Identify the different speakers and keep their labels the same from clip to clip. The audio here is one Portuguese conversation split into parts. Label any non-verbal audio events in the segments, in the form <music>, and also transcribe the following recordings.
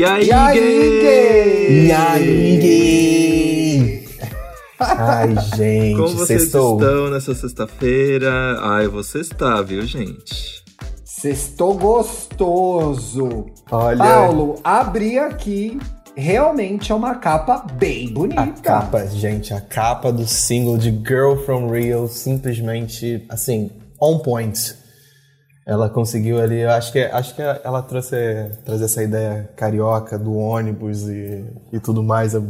Speaker 1: E aí,
Speaker 2: E aí,
Speaker 1: gay?
Speaker 2: E aí, gay? <laughs> Ai, gente,
Speaker 1: Como vocês
Speaker 2: sextou.
Speaker 1: estão nessa sexta-feira? Ai, você está, viu, gente?
Speaker 3: Sextou gostoso.
Speaker 2: Olha,
Speaker 3: Paulo, abri aqui. Realmente é uma capa bem
Speaker 2: a
Speaker 3: bonita.
Speaker 2: capa, gente, a capa do single de Girl From Real, simplesmente, assim, on point. Ela conseguiu ali, eu acho que, acho que ela trouxe, trouxe essa ideia carioca do ônibus e, e tudo mais, a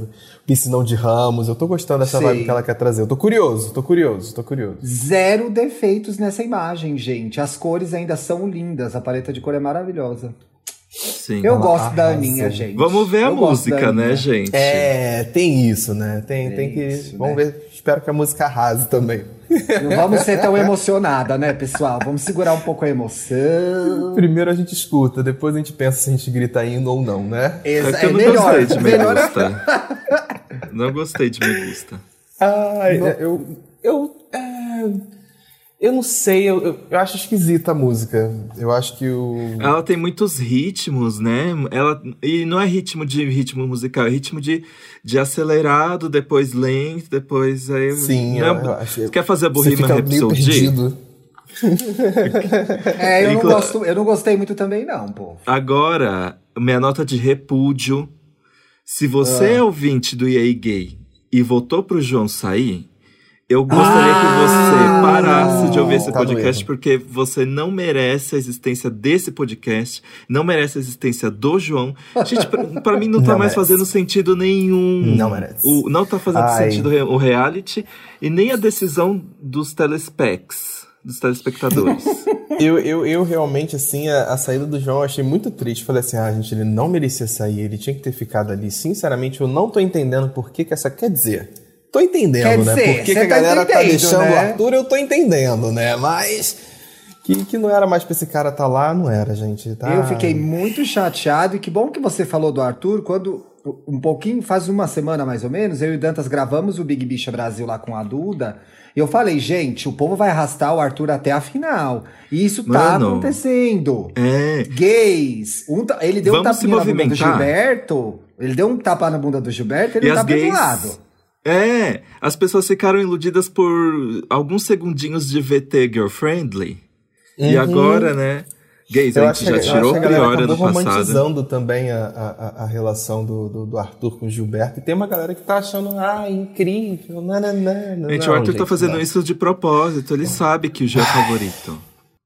Speaker 2: piscinão de ramos. Eu tô gostando dessa
Speaker 3: Sei.
Speaker 2: vibe que ela quer trazer. Eu tô curioso, tô curioso, tô curioso.
Speaker 3: Zero defeitos nessa imagem, gente. As cores ainda são lindas. A paleta de cor é maravilhosa.
Speaker 1: Sim.
Speaker 3: Eu gosto da
Speaker 2: arrasou.
Speaker 3: Aninha, gente.
Speaker 1: Vamos ver a
Speaker 3: Eu da
Speaker 1: música, né, gente?
Speaker 2: É, tem isso, né? Tem, tem,
Speaker 3: Tem
Speaker 2: que.
Speaker 3: isso,
Speaker 2: vamos
Speaker 3: né?
Speaker 2: ver. Espero que a música arrase também.
Speaker 3: Não vamos ser tão emocionada, né, pessoal? Vamos segurar um pouco a emoção.
Speaker 2: Primeiro a gente escuta, depois a gente pensa se a gente grita indo ou não, né?
Speaker 1: É
Speaker 3: Exa-
Speaker 1: que eu não
Speaker 3: melhor,
Speaker 1: gostei de Me
Speaker 3: melhor
Speaker 1: Gusta. não gostei de Me Gusta.
Speaker 2: Ai, eu. Eu. é, eu não sei, eu, eu, acho esquisita a música. Eu acho que o.
Speaker 1: Ela tem muitos ritmos, né? Ela, e não é ritmo de ritmo musical, é ritmo de, de acelerado, depois lento, depois aí.
Speaker 2: Sim,
Speaker 1: não
Speaker 2: eu, achei.
Speaker 1: Quer fazer a Bohemian Rhapsody?
Speaker 2: perdido. <laughs>
Speaker 3: É, eu não, gosto, eu não gostei muito também, não, pô.
Speaker 1: Agora, minha nota de repúdio. Se você
Speaker 2: Ah.
Speaker 1: é ouvinte do EA Gay e votou pro João sair, eu gostaria que
Speaker 3: Ah,
Speaker 1: você parasse de ouvir esse
Speaker 2: tá
Speaker 1: podcast,
Speaker 2: doendo.
Speaker 1: porque você não merece a existência desse podcast, não merece a existência do João. Gente, pra, <laughs> pra mim não tá
Speaker 2: Não
Speaker 1: mais
Speaker 2: merece.
Speaker 1: fazendo sentido nenhum.
Speaker 2: Não merece.
Speaker 1: O, não tá fazendo
Speaker 2: Ai.
Speaker 1: sentido o reality e nem a decisão dos telespecs, dos telespectadores. <laughs>
Speaker 2: Eu, eu, eu realmente, assim, a, a saída do João eu achei muito triste. Falei assim, ah, gente, ele não merecia sair, ele tinha que ter ficado ali. Sinceramente, eu não tô entendendo por que que essa... Quer dizer, tô entendendo,
Speaker 3: Quer
Speaker 2: né?
Speaker 3: dizer,
Speaker 2: por que, que a
Speaker 3: tá
Speaker 2: galera tá
Speaker 3: entendendo,
Speaker 2: deixando
Speaker 3: né?
Speaker 2: o Arthur, eu tô entendendo, né? Mas... Que, que não era mais pra esse cara tá lá, não era, gente. Tá...
Speaker 3: Eu fiquei muito chateado e que bom que você falou do Arthur quando um pouquinho, faz uma semana mais ou menos, eu e o Dantas gravamos o Big Bicha Brasil lá com a Duda. E eu falei, gente, o povo vai arrastar o Arthur até a final. E isso tá
Speaker 1: Mano.
Speaker 3: acontecendo.
Speaker 1: é.
Speaker 3: Gays. Um ta- ele deu
Speaker 1: Vamos
Speaker 3: um tapinha na bunda do. Gilberto. Ele deu um tapa na bunda do Gilberto e ele
Speaker 1: E
Speaker 3: não
Speaker 1: as
Speaker 3: tá
Speaker 1: gays.
Speaker 3: lado.
Speaker 1: É, as pessoas ficaram iludidas por alguns segundinhos de VT girlfriendly. E
Speaker 2: Uhum.
Speaker 1: agora, né? Gays,
Speaker 2: Eu
Speaker 1: a gente
Speaker 2: que,
Speaker 1: já
Speaker 2: eu
Speaker 1: tirou
Speaker 2: que a galera
Speaker 1: Prior ano
Speaker 2: acabou
Speaker 1: passado.
Speaker 2: romantizando também a, a, a- relação do, do, do Arthur com o Gilberto. E tem uma galera que tá achando, ah, incrível, nananana.
Speaker 1: Gente,
Speaker 2: Não,
Speaker 1: o Arthur tá
Speaker 2: gente,
Speaker 1: fazendo
Speaker 2: não.
Speaker 1: isso de propósito. Ele sabe que o Gil é favorito.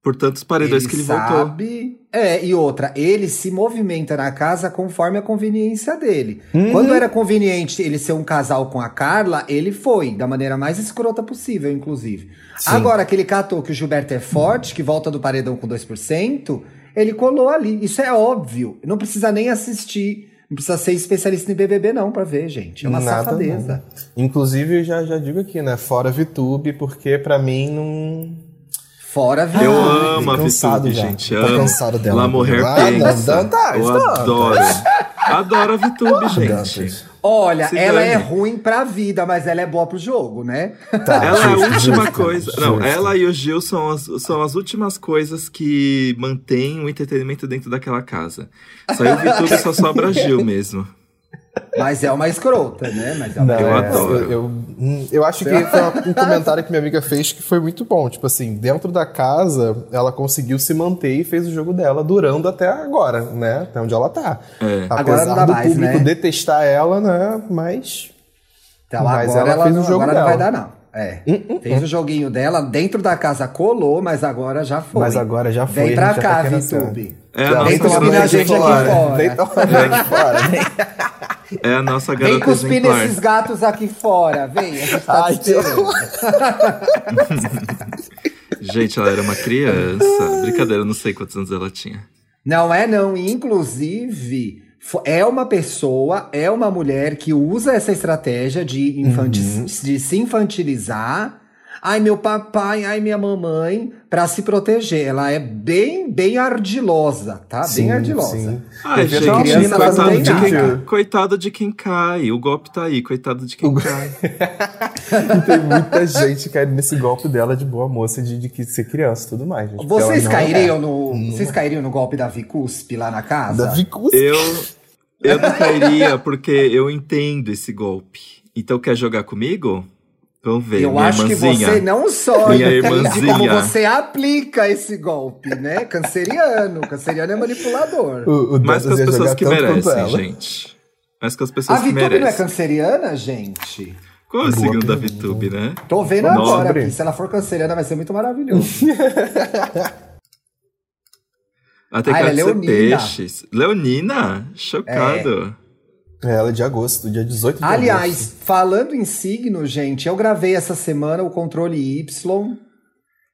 Speaker 1: Portanto, os paredões que ele voltou.
Speaker 3: sabe. É, e outra, ele se movimenta na casa conforme a conveniência dele.
Speaker 2: Uhum.
Speaker 3: Quando era conveniente ele ser um casal com a Carla, ele foi, da maneira mais escrota possível, inclusive. Agora que ele catou que o Gilberto é forte, que volta do paredão com 2%, ele colou ali. Isso é óbvio. Não precisa nem assistir. Não precisa ser especialista em BBB, não, pra ver, gente. É uma
Speaker 2: Nada,
Speaker 3: safadeza.
Speaker 2: não. Inclusive, eu já, já digo aqui, né? Fora VTube, porque pra mim não.
Speaker 3: Fora, viu?
Speaker 1: Eu
Speaker 2: Ah,
Speaker 1: amo a
Speaker 2: cansado
Speaker 1: VTube,
Speaker 2: já.
Speaker 1: gente.
Speaker 2: Tô
Speaker 1: amo.
Speaker 2: cansado dela.
Speaker 1: La Morrer
Speaker 2: Ah,
Speaker 1: pensa.
Speaker 2: Dantas,
Speaker 1: Eu
Speaker 2: Dantas.
Speaker 1: adoro. Adoro a VTube, gente.
Speaker 2: Dantas.
Speaker 3: Olha,
Speaker 1: Se
Speaker 3: ela
Speaker 1: dane.
Speaker 3: é ruim pra vida, mas ela é boa pro jogo, né?
Speaker 2: Tá,
Speaker 1: Ela é a
Speaker 2: justo,
Speaker 1: última
Speaker 2: justo,
Speaker 1: coisa.
Speaker 2: justo.
Speaker 1: Não, ela e o Gil são as, são as últimas coisas que mantêm o entretenimento dentro daquela casa. Saiu o VTube só sobra Gil mesmo.
Speaker 3: Mas é uma escrota, né? Mas é uma
Speaker 2: Não,
Speaker 1: Eu
Speaker 2: é,
Speaker 1: adoro.
Speaker 2: Eu, eu, hum, eu acho que foi um comentário que minha amiga fez que foi muito bom. Tipo assim, dentro da casa, ela conseguiu se manter e fez o jogo dela durando até agora, né? Até onde ela tá.
Speaker 1: É.
Speaker 2: Apesar
Speaker 3: Agora não dá
Speaker 2: do
Speaker 3: mais,
Speaker 2: público
Speaker 3: né?
Speaker 2: detestar ela, né? Mas.
Speaker 3: Então
Speaker 2: Mas
Speaker 3: agora
Speaker 2: ela
Speaker 3: ela,
Speaker 2: fez o
Speaker 3: não,
Speaker 2: jogo
Speaker 3: agora não vai
Speaker 2: dela.
Speaker 3: dar, não. É. Fez o joguinho dela, dentro da casa colou, mas agora já foi.
Speaker 2: Mas agora já foi,
Speaker 3: Vem pra
Speaker 2: já
Speaker 3: cá,
Speaker 2: tá
Speaker 3: VTube.
Speaker 1: É a
Speaker 2: Já
Speaker 3: Vem cuspir na gente aqui fora.
Speaker 2: Vem tomar aqui fora. <laughs>
Speaker 1: É a nossa
Speaker 3: Vem
Speaker 1: garota
Speaker 3: cuspir
Speaker 1: exemplar.
Speaker 3: nesses gatos aqui fora. Vem, a gente tá
Speaker 2: Ai. <laughs>
Speaker 1: Gente, ela era uma criança. Brincadeira, eu não sei quantos anos ela tinha.
Speaker 3: Não é não, inclusive é uma pessoa, é uma mulher que usa essa estratégia de,
Speaker 2: Uhum.
Speaker 3: de se infantilizar. Ai, meu papai, ai, minha mamãe, pra se proteger. Ela é bem, bem ardilosa, tá? bem ardilosa.
Speaker 1: Ai,
Speaker 2: Eu vi
Speaker 1: gente,
Speaker 3: criança
Speaker 1: coitado de, quem, coitado de quem cai. O golpe tá aí, coitado de quem cai. <laughs>
Speaker 2: Tem muita gente caindo nesse golpe dela de boa moça de, de que ser criança e tudo mais. Gente,
Speaker 3: Vocês
Speaker 2: não
Speaker 3: cairiam
Speaker 2: é.
Speaker 3: no. Vocês cairiam no golpe da Vicuspe lá na casa?
Speaker 2: Da Vicus.
Speaker 1: Eu. Eu não cairia porque eu entendo esse golpe. Então quer jogar comigo? Vamos ver.
Speaker 3: Eu acho
Speaker 1: irmãzinha.
Speaker 3: que você não só entende como você aplica esse golpe, né? Canceriano. Canceriano é manipulador.
Speaker 2: O, o
Speaker 1: Mais que as pessoas que merecem, gente. Mais que as pessoas
Speaker 3: A
Speaker 1: que
Speaker 3: Vitube não é
Speaker 1: merecem.
Speaker 3: canceriana, gente?
Speaker 1: Qual é o
Speaker 2: Boa
Speaker 1: signo da. Vitube, né?
Speaker 3: Tô vendo
Speaker 1: Nobre.
Speaker 3: agora aqui. Se ela for canceriana, vai ser muito maravilhoso. <laughs>
Speaker 1: Tem
Speaker 3: Ah,
Speaker 1: cara
Speaker 3: ela é leonina.
Speaker 1: peixes. Leonina? Chocado.
Speaker 2: É, ela é de agosto, dia 18 de
Speaker 3: Aliás,
Speaker 2: agosto.
Speaker 3: falando em signo, gente, eu gravei essa semana o Controle Y,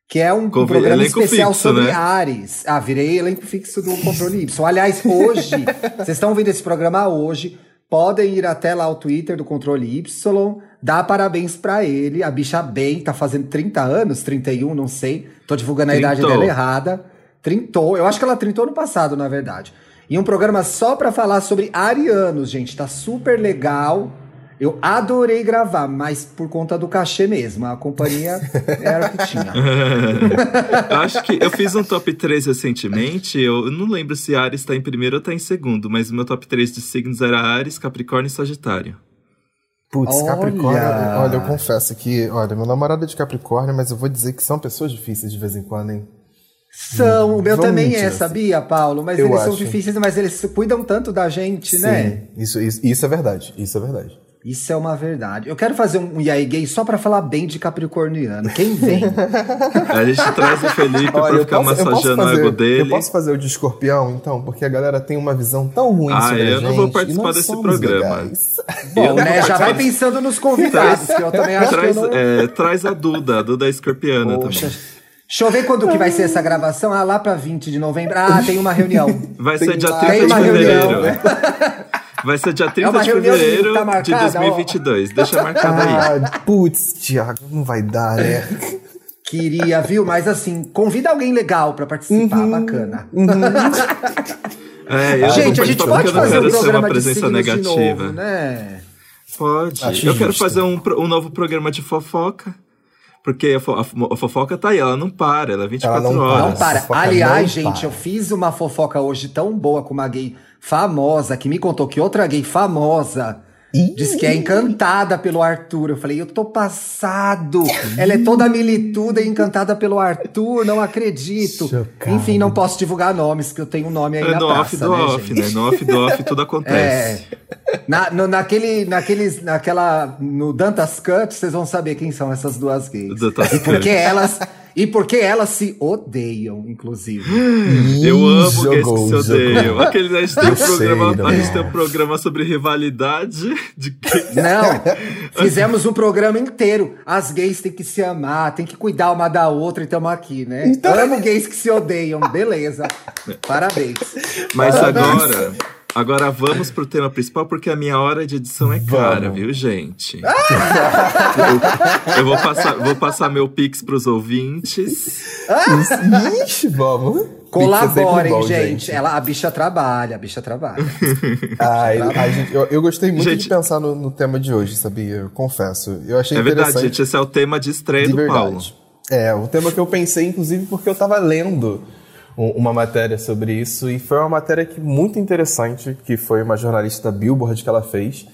Speaker 3: que é um, um programa especial
Speaker 1: fixo,
Speaker 3: sobre
Speaker 1: né?
Speaker 3: Ares. Ah, virei elenco fixo do Controle Y. Aliás, hoje, <laughs> vocês estão ouvindo esse programa hoje, podem ir até lá o Twitter do Controle Y, dar parabéns pra ele. A bicha bem, tá fazendo 30 anos, 31, não sei. Tô divulgando a idade
Speaker 1: Trintou.
Speaker 3: dela errada. Trintou. Eu acho que ela trintou no passado, na verdade. E um programa só pra falar sobre arianos, gente. Tá super legal. Eu adorei gravar, mas por conta do cachê mesmo. A companhia <laughs> era o que tinha.
Speaker 1: eu acho que eu fiz um top 3 recentemente. Eu não lembro se Ares tá em primeiro ou tá em segundo, mas o meu top 3 de signos era Ares, Capricórnio e Sagitário.
Speaker 2: Putz! Capricórnio. Olha, eu confesso que, olha, meu namorado é de Capricórnio, mas eu vou dizer que são pessoas difíceis de vez em quando, hein?
Speaker 3: São, o meu
Speaker 2: Vamos
Speaker 3: também
Speaker 2: mentir
Speaker 3: é,
Speaker 2: assim.
Speaker 3: sabia, Paulo? Mas
Speaker 2: Eu
Speaker 3: eles são
Speaker 2: acho.
Speaker 3: difíceis, mas eles cuidam tanto da gente, né?
Speaker 2: Sim, isso, isso, isso é verdade. Isso é verdade.
Speaker 3: Isso é uma verdade. Eu quero fazer um aí gay só pra falar bem de capricorniano. Quem vem? <laughs>
Speaker 1: A gente traz o Felipe pra ficar massageando o
Speaker 2: fazer,
Speaker 1: ego dele.
Speaker 2: eu posso fazer o de escorpião, então? Porque a galera tem uma visão tão ruim
Speaker 1: Ah,
Speaker 2: sobre a
Speaker 1: eu
Speaker 2: gente.
Speaker 1: não vou participar desse programa.
Speaker 2: legais.
Speaker 3: Bom, né? Já vai pensando nos convidados, que eu também acho
Speaker 1: traz,
Speaker 3: que eu não...
Speaker 1: é, traz a Duda, a Duda é escorpiana
Speaker 3: Poxa.
Speaker 1: também.
Speaker 3: Deixa eu ver quando que vai ser essa gravação. Ah, lá pra 20 de novembro. Ah, tem uma reunião. <laughs>
Speaker 1: Vai
Speaker 2: Tem
Speaker 1: ser dia
Speaker 2: uma-
Speaker 1: 30
Speaker 3: Tem
Speaker 1: de fevereiro.
Speaker 3: reunião, né? <laughs>
Speaker 1: Vai ser dia 30
Speaker 3: É uma
Speaker 1: de
Speaker 3: reunião de-
Speaker 1: fevereiro
Speaker 3: tá
Speaker 1: de
Speaker 3: marcada, ó.
Speaker 1: 2022. Deixa marcado aí.
Speaker 2: Ah, putz, Thiago, não vai dar, né? <laughs>
Speaker 3: Queria, viu? Mas assim, convida alguém legal pra participar,
Speaker 1: Uhum.
Speaker 3: bacana.
Speaker 1: É, eu não
Speaker 3: gente, a gente pode
Speaker 1: porque eu não
Speaker 3: fazer um
Speaker 1: quero ser uma
Speaker 3: programa de
Speaker 1: presença
Speaker 3: signos de
Speaker 1: negativa.
Speaker 3: novo, né?
Speaker 1: Pode.
Speaker 2: Acho
Speaker 1: eu quero
Speaker 2: justo.
Speaker 1: fazer um, um novo programa de fofoca. Porque a, fo- a fo- a fofoca tá aí, ela não para, ela é 24
Speaker 2: Ela não
Speaker 1: horas.
Speaker 2: para.
Speaker 3: Não para. Aliás,
Speaker 2: não
Speaker 3: gente,
Speaker 2: para.
Speaker 3: eu fiz uma fofoca hoje tão boa com uma gay famosa que me contou que outra gay famosa
Speaker 2: Ih.
Speaker 3: disse que é encantada pelo Arthur. Eu falei, eu tô passado. Ela é toda milituda e encantada pelo Arthur, não acredito.
Speaker 2: Chocado.
Speaker 3: Enfim, não posso divulgar nomes, que eu tenho um nome aí
Speaker 1: É
Speaker 3: na
Speaker 1: no
Speaker 3: praça,
Speaker 1: off do
Speaker 3: né,
Speaker 1: off,
Speaker 3: gente?
Speaker 1: né? No off do off tudo acontece.
Speaker 3: É. Na, no, naquele, naqueles, naquela, no Dantas Cut, vocês vão saber quem são essas duas gays.
Speaker 1: Dantas
Speaker 3: e porque
Speaker 1: Cut.
Speaker 3: elas e porque elas se odeiam, inclusive. <gasps>
Speaker 1: Eu amo
Speaker 2: Ih,
Speaker 1: gays que se
Speaker 2: jogou,
Speaker 1: odeiam.
Speaker 2: jogou.
Speaker 1: Aquele, a, gente tem um
Speaker 2: Eu sei,
Speaker 1: programa, a gente
Speaker 2: é.
Speaker 1: tem um programa sobre rivalidade de gays. <laughs>
Speaker 3: Não, <laughs> fizemos um programa inteiro. As gays têm que se amar, têm que cuidar uma da outra e estamos aqui, né?
Speaker 2: Então-
Speaker 3: Amo gays que se odeiam, beleza. <laughs> Parabéns.
Speaker 1: Mas
Speaker 2: Parabéns.
Speaker 1: agora, agora vamos pro tema principal, porque a minha hora de edição é cara,
Speaker 2: Vamos.
Speaker 1: viu, gente? eu, eu vou, passar, vou passar meu pix pros ouvintes.
Speaker 2: Ixi, vamos.
Speaker 3: Colaborem,
Speaker 2: é bom,
Speaker 3: gente. Ela, a bicha trabalha, a bicha trabalha. <laughs>
Speaker 2: Ai, a gente- eu, eu gostei muito
Speaker 1: Gente-
Speaker 2: de pensar no, no tema de hoje, sabia? Eu confesso. Eu achei
Speaker 1: É verdade,
Speaker 2: interessante.
Speaker 1: gente. Esse é o tema de estreia
Speaker 2: de
Speaker 1: do
Speaker 2: verdade.
Speaker 1: Paulo.
Speaker 2: É, o tema que eu pensei, inclusive, porque eu tava lendo uma matéria sobre isso e foi uma matéria que, muito interessante, que foi uma jornalista da Billboard que ela fez.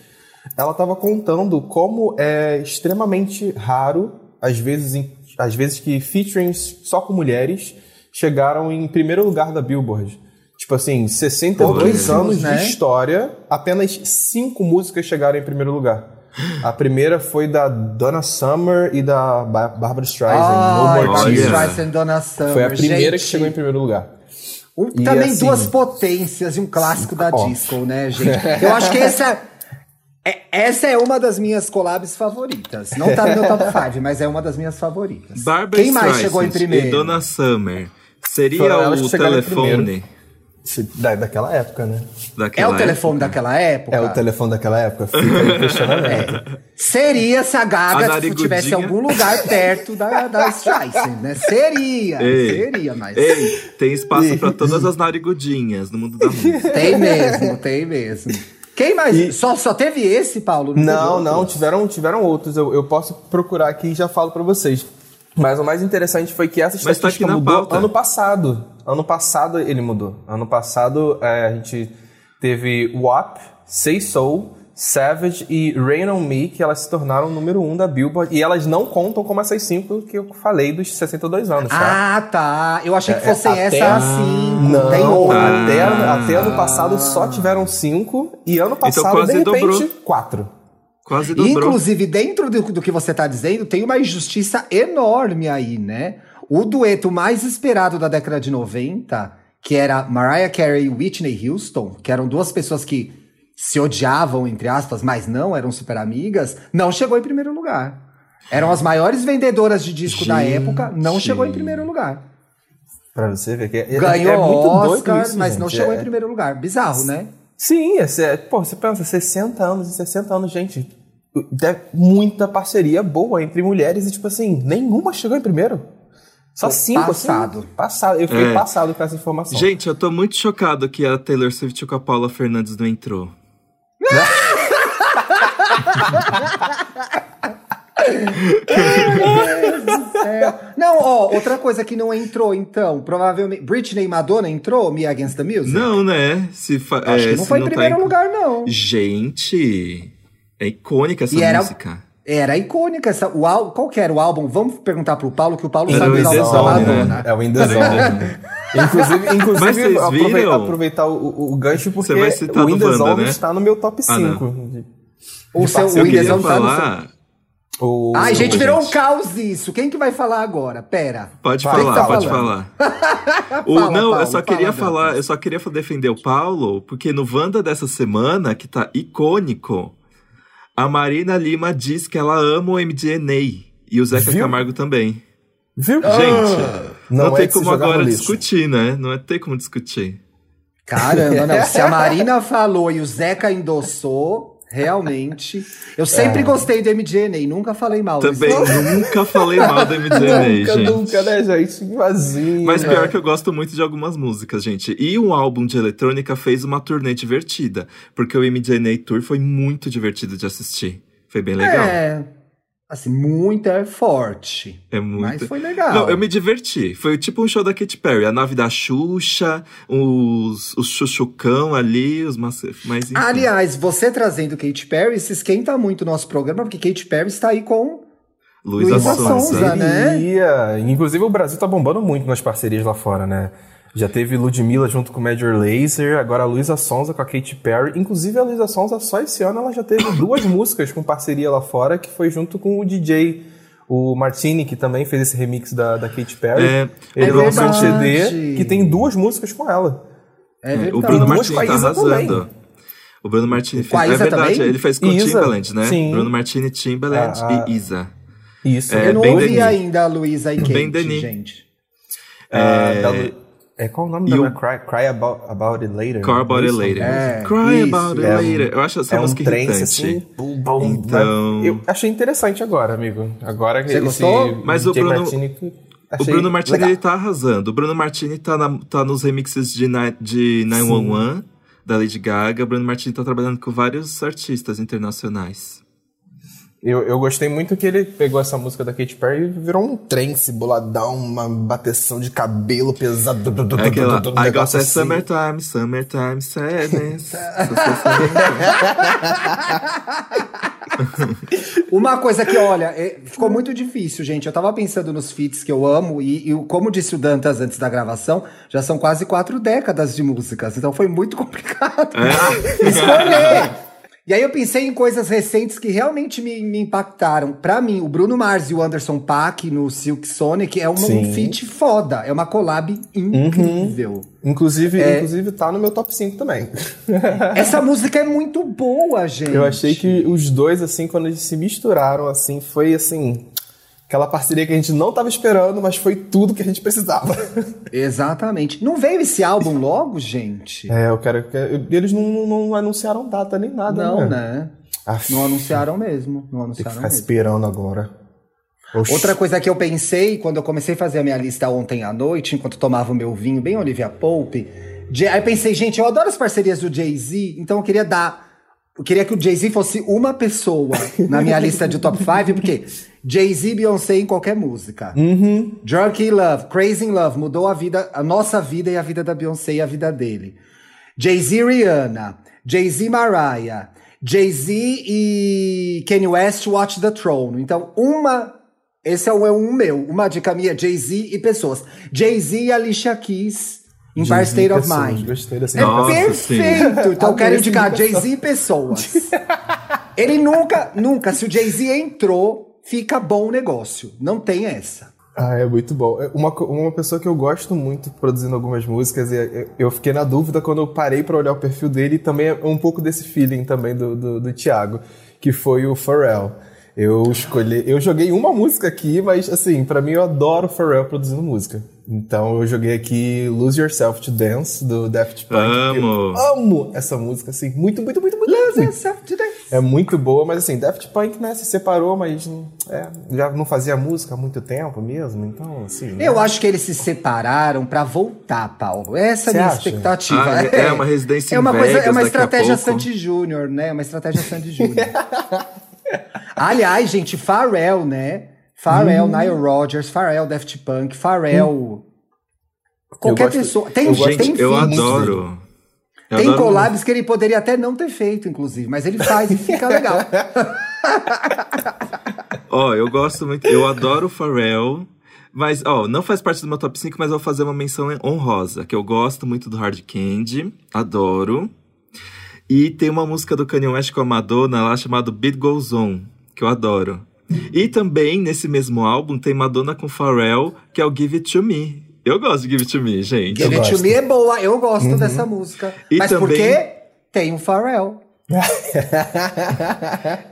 Speaker 2: Ela estava contando como é extremamente raro, às vezes, às vezes que featurings só com mulheres chegaram em primeiro lugar da Billboard. Tipo assim, 62
Speaker 3: Pouquíssimos,
Speaker 2: anos
Speaker 3: né?
Speaker 2: de história, apenas cinco músicas chegaram em primeiro lugar. A primeira foi da Donna Summer e da Ba- Barbara Streisand, No Tears.
Speaker 3: Streisand, Dona Summer.
Speaker 2: Foi a primeira que
Speaker 3: Gente,
Speaker 2: chegou em primeiro lugar.
Speaker 3: um-
Speaker 2: E
Speaker 3: também
Speaker 2: assim-
Speaker 3: duas potências e um clássico da
Speaker 2: Ó.
Speaker 3: disco, né, gente? Eu acho que essa, é, essa é uma das minhas collabs favoritas. Não tá no meu top 5, mas é uma das minhas favoritas.
Speaker 1: Barbara
Speaker 3: Quem mais chegou em
Speaker 1: Streisand
Speaker 3: primeiro?
Speaker 1: E Donna Summer. Seria
Speaker 2: Foram que
Speaker 1: o telefone
Speaker 2: primeiro. Da, daquela época, né?
Speaker 3: É
Speaker 1: daquela
Speaker 3: o telefone daquela época?
Speaker 2: É o telefone daquela época? Fica aí questionamento. <laughs>
Speaker 3: Seria se a
Speaker 1: A
Speaker 3: Gaga
Speaker 1: narigudinha.
Speaker 3: tivesse em algum lugar perto da, da Streisand, né? Seria,
Speaker 1: Ei.
Speaker 3: seria, mas...
Speaker 1: Ei, tem espaço pra <laughs> todas as narigudinhas no mundo da música.
Speaker 3: Tem mesmo, tem mesmo. Quem mais?
Speaker 2: E-
Speaker 3: Só, só teve esse, Paulo?
Speaker 2: Não,
Speaker 3: outro?
Speaker 2: não, tiveram, tiveram outros. Eu, eu posso procurar aqui e já falo pra vocês. Mas o mais interessante foi que essa
Speaker 1: Mas tá aqui
Speaker 2: estatística
Speaker 1: na
Speaker 2: mudou
Speaker 1: pauta.
Speaker 2: ano passado. Ano passado ele mudou. Ano passado é, a gente teve WAP, Say Soul, Savage e Rain On Me, que elas se tornaram o número um da Billboard. E elas não contam como essas cinco que eu falei dos 62 anos,
Speaker 3: tá? Ah, tá. Eu achei que
Speaker 2: É,
Speaker 3: fossem
Speaker 2: até-
Speaker 3: essa assim.
Speaker 2: Não,
Speaker 3: Tem outra.
Speaker 2: até,
Speaker 1: Ah.
Speaker 2: até ano passado só tiveram cinco. E ano passado,
Speaker 1: Então quase
Speaker 2: de repente,
Speaker 1: dobrou.
Speaker 2: quatro.
Speaker 1: Quase dobrou.
Speaker 3: Inclusive, dentro do, do que você tá dizendo, tem uma injustiça enorme aí, né? O dueto mais esperado da década de 90, que era Mariah Carey e Whitney Houston, que eram duas pessoas que se odiavam, entre aspas, mas não eram super amigas, não chegou em primeiro lugar. Eram as maiores vendedoras de disco da
Speaker 1: Gente.
Speaker 3: época, não chegou em primeiro lugar.
Speaker 2: Pra você ver que é,
Speaker 3: Ganhou
Speaker 2: é muito
Speaker 3: Oscar,
Speaker 2: isso,
Speaker 3: mas não
Speaker 2: gente.
Speaker 3: chegou
Speaker 2: É-
Speaker 3: em primeiro lugar. Bizarro, né?
Speaker 2: Sim, é, pô, você pensa, 60 anos e 60 anos, gente. É muita parceria boa entre mulheres e, tipo assim, nenhuma chegou em primeiro. Só
Speaker 3: Tô
Speaker 2: cinco,
Speaker 3: passado.
Speaker 2: assim. Passado. Eu fiquei
Speaker 1: É.
Speaker 2: passado com essa informação.
Speaker 1: Gente, eu tô muito chocado que a Taylor Swift com a Paula Fernandes não entrou. <laughs>
Speaker 3: Não, ó, outra coisa que não entrou, então, provavelmente. Britney e Madonna entrou, Me Against the Music?
Speaker 1: Não, né? Se
Speaker 3: Acho
Speaker 1: é,
Speaker 3: que não
Speaker 1: se
Speaker 3: foi em
Speaker 1: tá
Speaker 3: primeiro
Speaker 1: em-
Speaker 3: lugar, não.
Speaker 1: Gente, é icônica essa
Speaker 3: E
Speaker 1: música.
Speaker 3: Era icônica essa. O ál- qual que era o álbum? Vamos perguntar pro Paulo, que o Paulo
Speaker 1: Era
Speaker 3: sabe
Speaker 1: o
Speaker 3: álbuns da
Speaker 1: né?
Speaker 3: Madonna.
Speaker 2: É o In The Zone. <laughs> inclusive, inclusive
Speaker 1: Mas vocês
Speaker 2: aprove-
Speaker 1: viram?
Speaker 2: aproveitar o, o- gancho porque
Speaker 1: Você vai citar
Speaker 2: o In The
Speaker 1: né?
Speaker 2: está no meu top
Speaker 1: Ah, não.
Speaker 2: 5.
Speaker 3: O seu
Speaker 2: Eu
Speaker 3: o In The Zone tá no seu-
Speaker 1: falar.
Speaker 2: O,
Speaker 3: Ai, gente, virou um
Speaker 1: gente.
Speaker 3: caos isso. Quem que vai falar agora? Pera.
Speaker 1: Pode falar,
Speaker 3: tá
Speaker 1: pode falar. <laughs> O-
Speaker 3: Fala,
Speaker 1: não,
Speaker 3: Paulo,
Speaker 1: eu só queria
Speaker 3: fala,
Speaker 1: falar, eu só queria defender o Paulo, porque no Wanda dessa semana, que tá icônico, a Marina Lima diz que ela ama o MDNA. E o Zeca
Speaker 2: Viu?
Speaker 1: Camargo também.
Speaker 2: Viu?
Speaker 1: Gente, não,
Speaker 2: Não é
Speaker 1: tem como agora discutir, né? Não é ter como discutir.
Speaker 3: Caramba, não. <laughs> Se a Marina falou e o Zeca endossou, realmente. <laughs> Eu sempre gostei do MDNA, nunca falei mal.
Speaker 1: Também nunca falei mal do MDNA, <laughs>
Speaker 2: nunca,
Speaker 1: gente.
Speaker 2: nunca, né, gente? Vazio.
Speaker 1: Mas pior que eu gosto muito de algumas músicas, gente. E um álbum de eletrônica fez uma turnê divertida. Porque o MDNA Tour foi muito divertido de assistir. Foi bem legal.
Speaker 3: É. Assim, muito é forte.
Speaker 1: É muito.
Speaker 3: Mas foi legal.
Speaker 1: Não, eu me diverti. Foi tipo um show da Katy Perry. A nave da Xuxa, os, os chuchucão ali, os mace... Mas enfim.
Speaker 3: Aliás, você trazendo Katy Perry, se esquenta muito o nosso programa, porque Katy Perry está aí com.
Speaker 1: Luísa Sonza.
Speaker 3: Sonza, né?
Speaker 2: Inclusive, o Brasil tá bombando muito nas parcerias lá fora, né? Já teve Ludmilla junto com Major Lazer, agora a Luísa Sonza com a Katy Perry. Inclusive, a Luísa Sonza, só esse ano, ela já teve <coughs> duas músicas com parceria lá fora, que foi junto com o DJ, o Martini, que também fez esse remix da, da Katy Perry.
Speaker 1: É,
Speaker 2: Ele
Speaker 3: é
Speaker 2: lançou um. CD que tem duas músicas com ela.
Speaker 3: É
Speaker 1: É,
Speaker 3: verdade.
Speaker 1: o Bruno
Speaker 2: a
Speaker 1: tá arrasando.
Speaker 2: também.
Speaker 1: O Bruno
Speaker 3: a
Speaker 1: fez. É verdade,
Speaker 3: também?
Speaker 1: ele fez com o
Speaker 2: Isa,
Speaker 1: Timbaland, né?
Speaker 2: sim.
Speaker 1: Bruno Martins, Timbaland
Speaker 2: A- a-
Speaker 1: e Isa.
Speaker 2: Isso.
Speaker 1: É,
Speaker 3: eu não ouvi
Speaker 1: Denis.
Speaker 3: ainda a Luísa e Kate, gente.
Speaker 2: Ah, da Lu- é, qual o nome da? Cry, Cry about, about It Later.
Speaker 1: Cry About It? Later.
Speaker 3: É,
Speaker 1: Cry
Speaker 3: isso.
Speaker 1: About It
Speaker 2: É um-
Speaker 1: Later. Eu acho essa
Speaker 2: é um
Speaker 1: música
Speaker 2: trance
Speaker 1: irritante.
Speaker 2: assim. Bum, bum,
Speaker 1: Então-
Speaker 2: mas Eu achei interessante agora, amigo. Agora que
Speaker 3: Você gostou?
Speaker 1: Mas o Bruno-
Speaker 2: Martini,
Speaker 1: O Bruno Martini
Speaker 2: legal.
Speaker 1: ele tá arrasando. O Bruno Martini tá, na- tá nos remixes de, ni- de 911 da Lady Gaga. O Bruno Martini tá trabalhando com vários artistas internacionais.
Speaker 2: Eu, eu gostei muito que ele pegou essa música da Katy Perry e virou um trance boladão, uma bateção de cabelo pesado.
Speaker 1: É aquela <laughs>
Speaker 2: um
Speaker 1: I got that
Speaker 2: assim.
Speaker 1: summertime, summertime sadness. <laughs>
Speaker 3: Uma coisa que, olha, é- ficou muito difícil, gente. Eu tava pensando nos feats que eu amo, e, e como disse o Dantas antes da gravação, já são quase quatro décadas de músicas, então foi muito complicado
Speaker 1: É. <laughs>
Speaker 3: escolher. E aí eu pensei em coisas recentes que realmente me, me impactaram. Pra mim, o Bruno Mars e o Anderson Paak no Silk Sonic é uma, um feat foda, é uma collab incrível.
Speaker 2: Inclusive,
Speaker 3: É.
Speaker 2: inclusive, tá no meu top 5 também. <laughs>
Speaker 3: Essa música é muito boa, gente.
Speaker 2: Eu achei que os dois, assim, quando eles se misturaram, assim, foi assim. Aquela parceria que a gente não tava esperando, mas foi tudo que a gente precisava. <laughs>
Speaker 3: Exatamente. Não veio esse álbum logo, gente?
Speaker 2: É, eu quero. eu Eles não, não- anunciaram data nem nada,
Speaker 3: Não,
Speaker 2: né?
Speaker 3: né?
Speaker 2: Aff,
Speaker 3: Não anunciaram mesmo. Não
Speaker 2: Tem que
Speaker 3: anunciaram
Speaker 2: ficar
Speaker 3: mesmo.
Speaker 2: esperando agora. Oxi.
Speaker 3: Outra coisa que eu pensei quando eu comecei a fazer a minha lista ontem à noite, enquanto tomava o meu vinho, bem Olivia Pope, de- aí pensei, gente, eu adoro as parcerias do Jay-Z, então eu queria dar. Eu queria que o Jay-Z fosse uma pessoa <laughs> na minha lista de top 5, porque Jay-Z e Beyoncé em qualquer música. Drunk in Love, Crazy in Love, mudou a vida, a nossa vida e a vida da Beyoncé e a vida dele. Jay-Z Rihanna, Jay-Z Mariah, Jay-Z e Kanye West, Watch the Throne. Então, uma. Esse é um, é um meu. Uma dica minha: Jay-Z e pessoas. Jay-Z e Alicia Keys. Empire State of
Speaker 2: pessoas,
Speaker 3: Mind.
Speaker 2: Gostei dessa
Speaker 3: É
Speaker 1: Nossa,
Speaker 3: perfeito. Então, eu quero indicar. Jay-Z e pessoas. <laughs> Ele nunca, nunca, se o Jay-Z entrou, fica bom o negócio. Não tem essa.
Speaker 2: Ah, é muito bom. É Uma, uma pessoa que eu gosto muito produzindo algumas músicas, e eu- fiquei na dúvida quando eu parei pra olhar o perfil dele, e também é um pouco desse feeling também do, do, do Thiago, que foi o Pharrell. Eu escolhi, eu joguei uma música aqui, mas assim, pra mim eu adoro Pharrell produzindo música. Então eu joguei aqui Lose Yourself to Dance, do Daft Punk.
Speaker 1: Amo.
Speaker 2: Eu amo essa música, assim, muito, muito, muito, muito.
Speaker 3: Lose yourself today.
Speaker 2: É muito boa, mas assim, Daft Punk, né, se separou, mas é, já não fazia música há muito tempo mesmo, então, assim... né?
Speaker 3: Eu acho que eles se separaram pra voltar, Paulo. Essa é a minha
Speaker 2: acha?
Speaker 3: expectativa.
Speaker 1: Ah, é- é uma residência
Speaker 3: É uma
Speaker 1: em
Speaker 3: coisa, é uma estratégia. Sandy Júnior, né? Uma estratégia Sandy Júnior. <laughs> Aliás, gente, Pharrell, né? Pharrell,
Speaker 2: Hum.
Speaker 3: Nile Rodgers, Pharrell, Daft Punk, Pharrell. Qualquer
Speaker 2: gosto-
Speaker 3: pessoa. Tem,
Speaker 2: eu
Speaker 3: tem
Speaker 1: Gente, eu
Speaker 3: feats,
Speaker 1: adoro. Eu
Speaker 3: Tem
Speaker 1: adoro
Speaker 3: collabs que ele poderia até não ter feito, inclusive, mas ele faz e fica legal. <laughs>
Speaker 1: Ó, eu gosto muito, eu adoro o Pharrell, mas, ó, não faz parte do meu top 5, mas eu vou fazer uma menção honrosa, que eu gosto muito do Hard Candy, adoro. E tem uma música do Kanye West com a Madonna lá chamada Beat Goes On, que eu adoro. E também, nesse mesmo álbum, tem Madonna com Pharrell, que é o Give It To Me. Eu gosto de Give It To Me, gente.
Speaker 3: Give It To
Speaker 2: gosto.
Speaker 3: Me é boa, eu gosto dessa música.
Speaker 1: E
Speaker 3: mas
Speaker 1: também-
Speaker 3: porque tem o Pharrell. <laughs>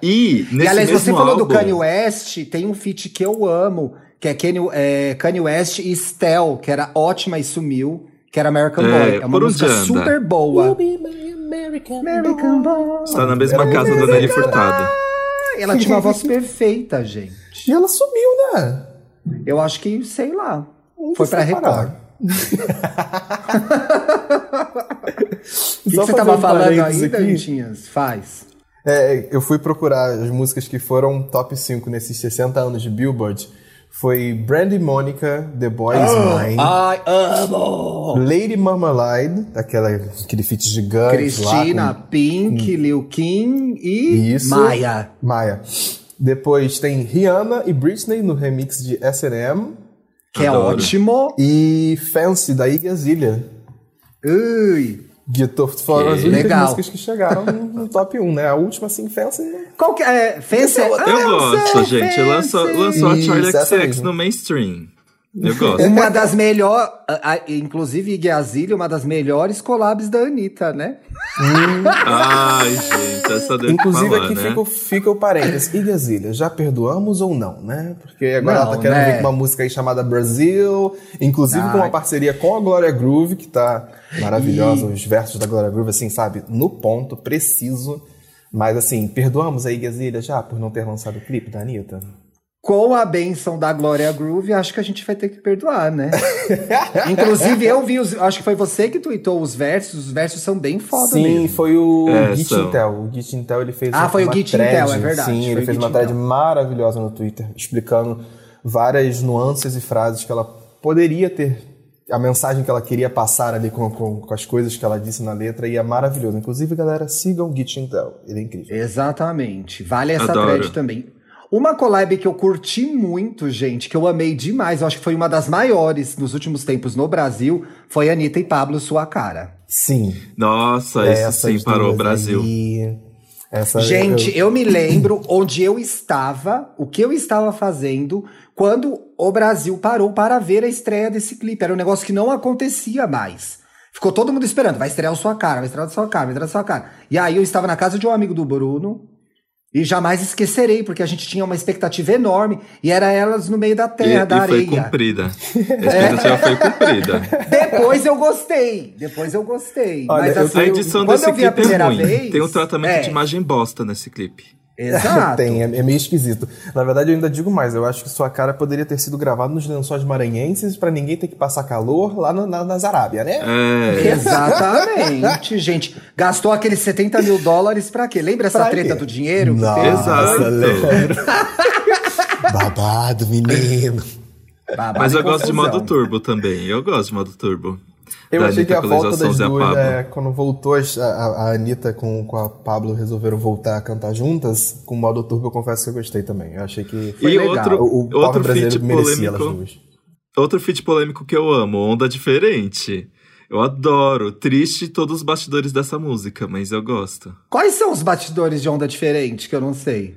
Speaker 1: E, nesse
Speaker 3: e aliás,
Speaker 1: mesmo
Speaker 3: você falou
Speaker 1: álbum,
Speaker 3: do Kanye West, tem um feat que eu amo, que é Kanye, é, Kanye West e Stell, que era ótima e sumiu, que era American
Speaker 1: É,
Speaker 3: Boy. É uma música
Speaker 1: anda?
Speaker 3: super boa. American Boy.
Speaker 1: Está na mesma casa da Nelly Furtado.
Speaker 3: Ela tinha uma voz perfeita, gente.
Speaker 2: E ela sumiu, né?
Speaker 3: Eu acho que, sei lá,
Speaker 2: Onde
Speaker 3: foi pra? Record. <laughs> O que, que você tava
Speaker 2: um
Speaker 3: falando aí. Dantinhas? Faz.
Speaker 2: É, eu fui procurar as músicas que foram top 5 nesses 60 anos de Billboard. Foi Brandy Monica, The Boy Is Mine.
Speaker 3: Ai, amo!
Speaker 2: Lady Marmalade, aquela, aquele feat gigante
Speaker 3: Cristina,
Speaker 2: lá. com-
Speaker 3: Pink, Lil Kim e
Speaker 2: Isso.
Speaker 3: Maia.
Speaker 2: Maia. Depois tem Rihanna e Britney no remix de S&M.
Speaker 3: Que
Speaker 1: Adoro.
Speaker 3: é ótimo.
Speaker 2: E Fancy, da Iggy Azalea.
Speaker 3: Ui.
Speaker 2: To- foram as únicas
Speaker 3: legal.
Speaker 2: músicas que chegaram no, top 1, né? A última, assim, Fancy... né?
Speaker 3: Qual que é? Fancy?
Speaker 2: Eu
Speaker 3: Ah,
Speaker 1: Eu gosto, gente. Lançou, lançou a Charlie
Speaker 2: Isso,
Speaker 1: XX no mainstream. Eu gosto.
Speaker 3: Uma das melhores, inclusive Iggy Azalea, uma das melhores collabs da Anitta, né?
Speaker 1: Ai, gente, essa deu
Speaker 2: Inclusive,
Speaker 1: que falar,
Speaker 2: aqui
Speaker 1: né?
Speaker 2: fica, o- fica o parênteses. Iggy Azalea, já perdoamos ou não, né? Porque agora
Speaker 3: Não,
Speaker 2: ela tá querendo
Speaker 3: né?
Speaker 2: vir com uma música aí chamada Brasil, inclusive com uma
Speaker 3: Ai.
Speaker 2: parceria com a Gloria Groove, que tá maravilhosa, os versos da Gloria Groove, assim, sabe? No ponto, preciso. Mas, assim, perdoamos a Iggy Azalea já por não ter lançado o clipe da Anitta?
Speaker 3: Com a benção da Glória Groove, acho que a gente vai ter que perdoar, né? <laughs> Inclusive, eu vi os. Acho que foi você que tweetou os versos. Os versos são bem foda
Speaker 2: Sim,
Speaker 3: mesmo.
Speaker 2: foi o
Speaker 1: É,
Speaker 2: Git
Speaker 1: são.
Speaker 2: Intel. O Git Intel ele fez
Speaker 3: Ah,
Speaker 2: uma,
Speaker 3: foi o Git
Speaker 2: thread,
Speaker 3: Intel, é verdade,
Speaker 2: Sim,
Speaker 3: foi
Speaker 2: ele fez
Speaker 3: Git
Speaker 2: uma thread
Speaker 3: Intel.
Speaker 2: maravilhosa no Twitter, explicando várias nuances e frases que ela poderia ter, a mensagem que ela queria passar ali com, com, com as coisas que ela disse na letra, e é maravilhoso. Inclusive, galera, sigam o Git Intel, ele é incrível.
Speaker 3: Exatamente. Vale essa
Speaker 1: Adoro.
Speaker 3: thread também. Uma collab que eu curti muito, gente, que eu amei demais, eu acho que foi uma das maiores nos últimos tempos no Brasil, foi Anitta e Pablo Sua Cara.
Speaker 2: Sim.
Speaker 1: Nossa, isso
Speaker 2: essas
Speaker 1: sim parou o Brasil.
Speaker 2: aí, essa,
Speaker 3: Gente, eu me lembro <laughs> onde eu estava, o que eu estava fazendo quando o Brasil parou para ver a estreia desse clipe. Era um negócio que não acontecia mais. Ficou todo mundo esperando, vai estrear o Sua Cara, vai estrear o Sua Cara, vai estrear o Sua Cara. E aí eu estava na casa de um amigo do Bruno, e jamais esquecerei, porque a gente tinha uma expectativa enorme, e era elas no meio da
Speaker 1: E,
Speaker 3: terra, da
Speaker 1: e foi
Speaker 3: areia.
Speaker 1: cumprida. <laughs> A expectativa foi cumprida.
Speaker 3: Depois eu gostei, depois eu gostei.
Speaker 2: Olha,
Speaker 3: Mas
Speaker 2: eu-
Speaker 3: assim,
Speaker 1: A edição desse
Speaker 3: eu a
Speaker 1: clipe é ruim.
Speaker 3: vez...
Speaker 1: Tem um tratamento
Speaker 3: é,
Speaker 1: de imagem bosta nesse clipe.
Speaker 3: Exato. <laughs>
Speaker 2: Tem, é, é meio esquisito. Na verdade, eu ainda digo mais. Eu acho que sua cara poderia ter sido gravada nos lençóis maranhenses pra ninguém ter que passar calor lá no- na, nas Arábia, né?
Speaker 1: É. <laughs>
Speaker 3: Exatamente, gente. Gastou aqueles 70 mil dólares pra quê? Lembra essa
Speaker 2: Pra
Speaker 3: treta
Speaker 2: quê?
Speaker 3: do dinheiro?
Speaker 2: Nossa?
Speaker 1: Exato.
Speaker 2: lembro. <laughs> Babado, menino.
Speaker 3: Babado
Speaker 1: Mas eu gosto de
Speaker 3: confusão.
Speaker 1: modo turbo também. Eu gosto de modo turbo.
Speaker 2: Eu
Speaker 1: da
Speaker 2: achei que
Speaker 1: Anitta
Speaker 2: a
Speaker 1: com
Speaker 2: volta das
Speaker 1: a
Speaker 2: duas,
Speaker 1: Pablo.
Speaker 2: é, quando voltou a, a, a Anitta com, com a Pablo resolveram voltar a cantar juntas, com o modo turbo eu confesso que eu gostei também. Eu achei que
Speaker 3: Foi
Speaker 1: e
Speaker 3: legal.
Speaker 1: outro,
Speaker 2: o,
Speaker 1: outro
Speaker 2: brasileiro
Speaker 1: feat
Speaker 2: merecia elas
Speaker 1: polêmico.
Speaker 2: duas.
Speaker 1: Outro feat polêmico que eu amo, Onda Diferente. Eu adoro. Triste todos os bastidores dessa música, mas eu gosto.
Speaker 3: Quais são os batidores de onda diferente que eu não sei?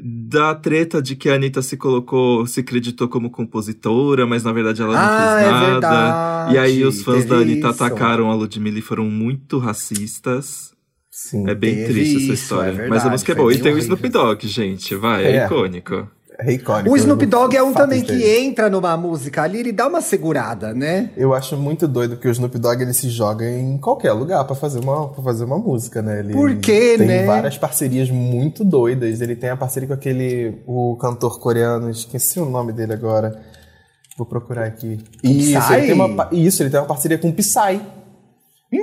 Speaker 1: Da treta de que a Anitta se colocou, se acreditou como compositora, mas na verdade ela não
Speaker 3: Ah,
Speaker 1: fez
Speaker 3: é
Speaker 1: nada.
Speaker 3: verdade,
Speaker 1: E aí os fãs da Anitta
Speaker 3: isso.
Speaker 1: atacaram a Ludmilla e foram muito racistas.
Speaker 2: Sim.
Speaker 1: É bem triste essa
Speaker 3: isso,
Speaker 1: história.
Speaker 3: é verdade,
Speaker 1: mas a música é boa. E tem o. Snoop Dogg, gente. Vai, é,
Speaker 2: É.
Speaker 1: icônico.
Speaker 2: É icônico.
Speaker 3: O Snoop Dogg é um também que
Speaker 2: dele.
Speaker 3: entra numa música ali, ele dá uma segurada, né?
Speaker 2: Eu acho muito doido que o Snoop Dogg ele se joga em qualquer lugar pra fazer uma, pra fazer uma música, né? Ele
Speaker 3: Por quê,
Speaker 2: tem
Speaker 3: né?
Speaker 2: várias parcerias muito doidas. Ele tem a parceria com aquele o cantor coreano, esqueci o nome dele agora. Vou procurar aqui. Isso,
Speaker 3: Psy?
Speaker 2: ele tem uma, isso, ele tem uma parceria com o Psy.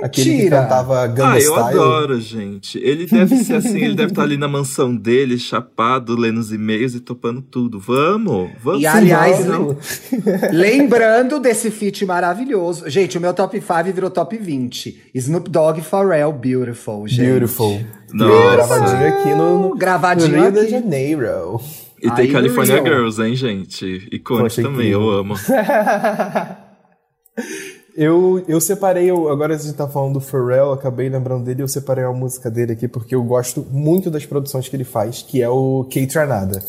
Speaker 2: Aquele que
Speaker 3: Mentira!
Speaker 2: cantava Gangnam
Speaker 1: Ah, eu
Speaker 2: Style.
Speaker 1: adoro, gente. Ele deve ser assim, ele deve estar ali na mansão dele, chapado, lendo os e-mails e topando tudo. Vamos, vamos.
Speaker 3: E aliás,
Speaker 1: vamos.
Speaker 3: Lembrando desse feat maravilhoso. Gente, o meu top 5 virou top 20. Snoop Dogg Pharrell, Beautiful, gente.
Speaker 2: Beautiful.
Speaker 1: Nossa.
Speaker 2: Gravadinho aqui no, no,
Speaker 3: Gravadinho
Speaker 2: no Rio
Speaker 3: aqui.
Speaker 2: de Janeiro.
Speaker 1: E tem
Speaker 3: Aí,
Speaker 1: California
Speaker 3: Real.
Speaker 1: Girls, hein, gente? Icônico
Speaker 2: Poxa,
Speaker 1: também, eu amo. <laughs>
Speaker 2: Eu, eu separei, agora a gente tá falando do Pharrell, acabei lembrando dele, eu separei uma música dele aqui porque eu gosto muito das produções que ele faz, que é o K-Tranada.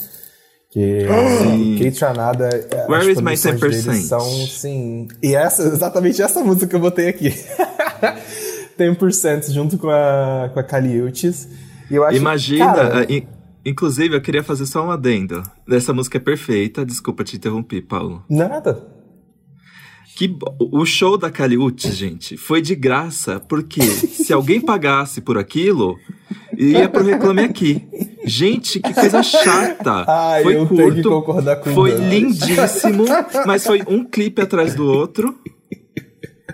Speaker 2: Que o K-Tranada, é,
Speaker 1: Where
Speaker 2: as
Speaker 1: is my
Speaker 2: produções dele
Speaker 1: 10%?
Speaker 2: são, sim... E essa, exatamente essa música que eu botei aqui. <laughs> 10% junto com a, com a Kali Uchis. Eu acho,
Speaker 1: Imagina,
Speaker 2: cara,
Speaker 1: ah, in- inclusive eu queria fazer só um adendo. Essa música é perfeita, desculpa te interromper, Paulo.
Speaker 2: Nada.
Speaker 1: Que o show da Caliute, gente, foi de graça, porque se alguém pagasse por aquilo, ia pro Reclame Aqui. Gente, que coisa chata. <laughs>
Speaker 2: Ai,
Speaker 1: foi
Speaker 2: eu
Speaker 1: curto, foi
Speaker 2: Dan.
Speaker 1: lindíssimo, mas foi um clipe atrás do outro.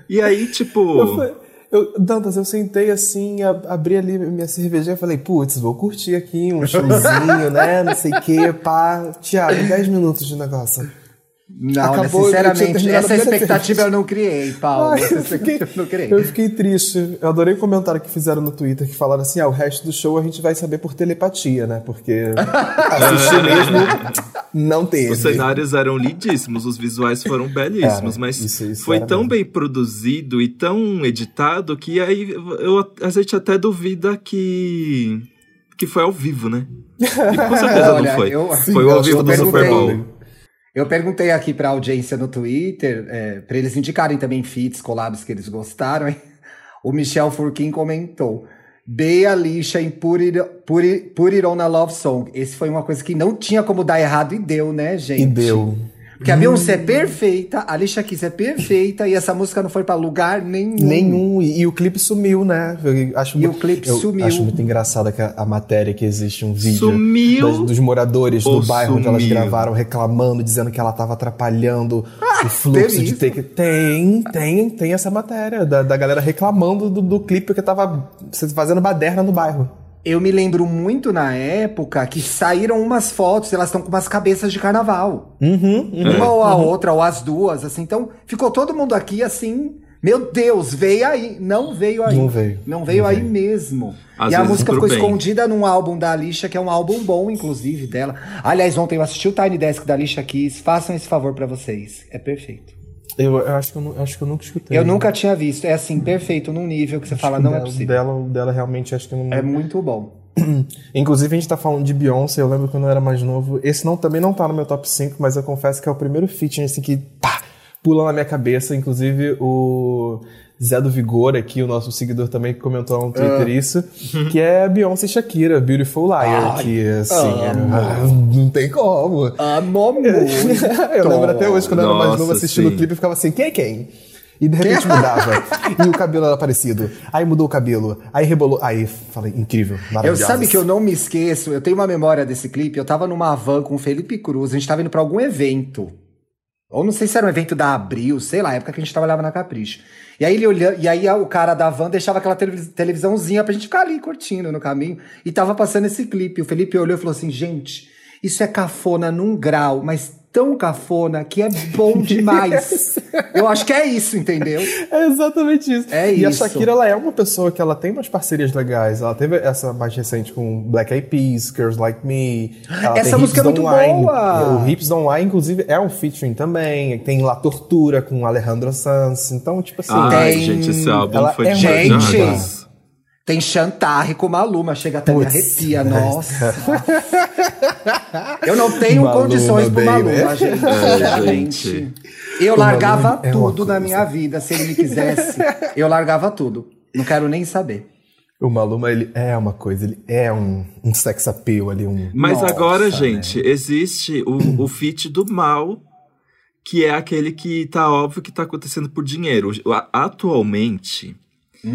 Speaker 1: E aí,
Speaker 2: Eu,
Speaker 1: tipo,
Speaker 2: fui- eu, Dantas, eu sentei assim, a- abri ali minha cervejinha e falei, putz, vou curtir aqui um showzinho, né? Não sei o quê, pá. Tiago, 10 minutos de negócio.
Speaker 3: Não,
Speaker 2: Acabou,
Speaker 3: né,
Speaker 2: eu tinha
Speaker 3: sinceramente, essa expectativa eu não criei, Paulo.
Speaker 2: Eu, fiquei,
Speaker 3: eu não criei.
Speaker 2: eu fiquei triste. Eu adorei o comentário que fizeram no Twitter, que falaram assim, ah, o resto do show a gente vai saber por telepatia, né? Porque <laughs> assistir mesmo não teve.
Speaker 1: os cenários eram lindíssimos, os visuais foram belíssimos,
Speaker 2: Era,
Speaker 1: mas
Speaker 2: isso- isso
Speaker 1: foi tão
Speaker 2: mesmo.
Speaker 1: bem produzido e tão editado que aí eu, a gente até duvida que que foi ao vivo, né? E com certeza
Speaker 3: Olha,
Speaker 1: não foi.
Speaker 3: eu-
Speaker 1: foi
Speaker 2: eu
Speaker 1: ao vivo do Super. Bowl.
Speaker 3: Eu perguntei aqui pra audiência no Twitter, é, pra eles indicarem também feats, collabs que eles gostaram. O Michel Furquim comentou. Bea Lixa em Put It, Put, It, Put It On a Love Song. Esse foi uma coisa que não tinha como dar errado e deu, né, gente?
Speaker 2: E deu.
Speaker 3: Porque a Beyoncé é perfeita, a Alicia Keys é perfeita e essa música não foi pra lugar nenhum.
Speaker 2: Nenhum. E, e o clipe sumiu, né? Eu acho
Speaker 3: E
Speaker 2: mu-
Speaker 3: o clipe
Speaker 2: eu
Speaker 3: sumiu.
Speaker 2: Acho muito engraçado que a, a matéria que existe um vídeo
Speaker 1: Sumiu
Speaker 2: das- dos moradores
Speaker 1: ou
Speaker 2: do bairro onde elas
Speaker 1: sumiu?
Speaker 2: gravaram reclamando, dizendo que ela estava atrapalhando o fluxo de take. Tem, tem, tem essa matéria da, da galera reclamando do, do clipe que tava fazendo baderna no bairro.
Speaker 3: Eu me lembro muito na época que <laughs> saíram umas fotos, elas estão com umas cabeças de carnaval.
Speaker 2: Uhum,
Speaker 3: Uma ou a outra, ou as duas, assim. Então, ficou todo mundo aqui assim. Meu Deus, veio aí. Não veio aí.
Speaker 2: Não veio.
Speaker 3: Não veio
Speaker 2: Não
Speaker 3: aí
Speaker 2: veio.
Speaker 3: mesmo.
Speaker 1: Às
Speaker 3: e a música ficou
Speaker 1: bem.
Speaker 3: escondida num álbum da Alicia, que é um álbum bom, inclusive, dela. Aliás, ontem eu assisti o Tiny Desk da Alicia Keys. Façam esse favor pra vocês. É perfeito.
Speaker 2: Eu, eu acho, que eu, nu- acho que eu nunca escutei.
Speaker 3: Eu nunca tinha visto. É assim, perfeito, num nível que você fala, não é
Speaker 2: dela,
Speaker 3: possível.
Speaker 2: Dela, o dela realmente acho que não.
Speaker 3: É muito bom. <clears throat>
Speaker 2: Inclusive, a gente tá falando de Beyoncé, eu lembro quando eu era mais novo. Esse não, também não tá no meu top 5, mas eu confesso que é o primeiro feat assim, que pá, pula na minha cabeça. Inclusive, o Zé do Vigor aqui, o nosso seguidor também, que comentou no Twitter isso, que é Beyoncé e Shakira, Beautiful Liar,
Speaker 3: Ai,
Speaker 2: que assim, é- não tem como.
Speaker 3: Amo <laughs> muito.
Speaker 2: eu lembro até hoje, quando eu era mais
Speaker 1: Nossa,
Speaker 2: novo, assistindo o clipe, eu ficava assim, quem é quem? E de repente mudava. e o cabelo era parecido. Aí mudou o cabelo. Aí rebolou. Aí falei, incrível,
Speaker 3: Eu
Speaker 2: maravilhoso.
Speaker 3: sabe que eu não me esqueço, eu tenho uma memória desse clipe, eu tava numa van com o Felipe Cruz, a gente tava indo pra algum evento. Ou não sei se era um evento da Abril, sei lá, época que a gente trabalhava na Capricho. E aí ele olhando, e aí o cara da van deixava aquela televis- televisãozinha pra gente ficar ali curtindo no caminho, e tava passando esse clipe. O Felipe olhou e falou assim: "Gente, Isso é cafona num grau, mas tão cafona que é bom <laughs> demais. Eu acho que é isso, entendeu?
Speaker 2: É exatamente isso.
Speaker 3: É
Speaker 2: e
Speaker 3: isso.
Speaker 2: a Shakira, ela é uma pessoa que ela tem umas parcerias legais. Ela teve essa mais recente com Black Eyed Peas, Girls Like Me. Ela
Speaker 3: Essa
Speaker 2: tem
Speaker 3: música é
Speaker 2: Hips
Speaker 3: muito
Speaker 2: Don't Lie.
Speaker 3: boa.
Speaker 2: O Hips Don't Lie, inclusive, é um featuring também. Tem La Tortura com Alejandro Sanz. Então, tipo assim...
Speaker 1: Ai,
Speaker 3: tem-
Speaker 1: gente, esse álbum
Speaker 2: ela
Speaker 1: foi
Speaker 2: é
Speaker 1: de
Speaker 3: Gente. Tem Chantarre com Maluma, chega até me
Speaker 2: Putz.
Speaker 3: arrepia, nossa. Eu não tenho
Speaker 2: Maluma,
Speaker 3: condições pro. Maluma, gente,
Speaker 1: É, gente.
Speaker 3: Eu
Speaker 2: O
Speaker 3: largava
Speaker 2: Maluma é
Speaker 3: tudo na minha vida, se ele me quisesse. Eu largava tudo. Não quero nem saber.
Speaker 2: O Maluma, ele é uma coisa. Ele é um, um sex appeal ali. Um...
Speaker 1: Mas
Speaker 3: Nossa,
Speaker 1: agora, gente, existe o, o feat do mal, que é aquele que tá óbvio que tá acontecendo por dinheiro. Atualmente,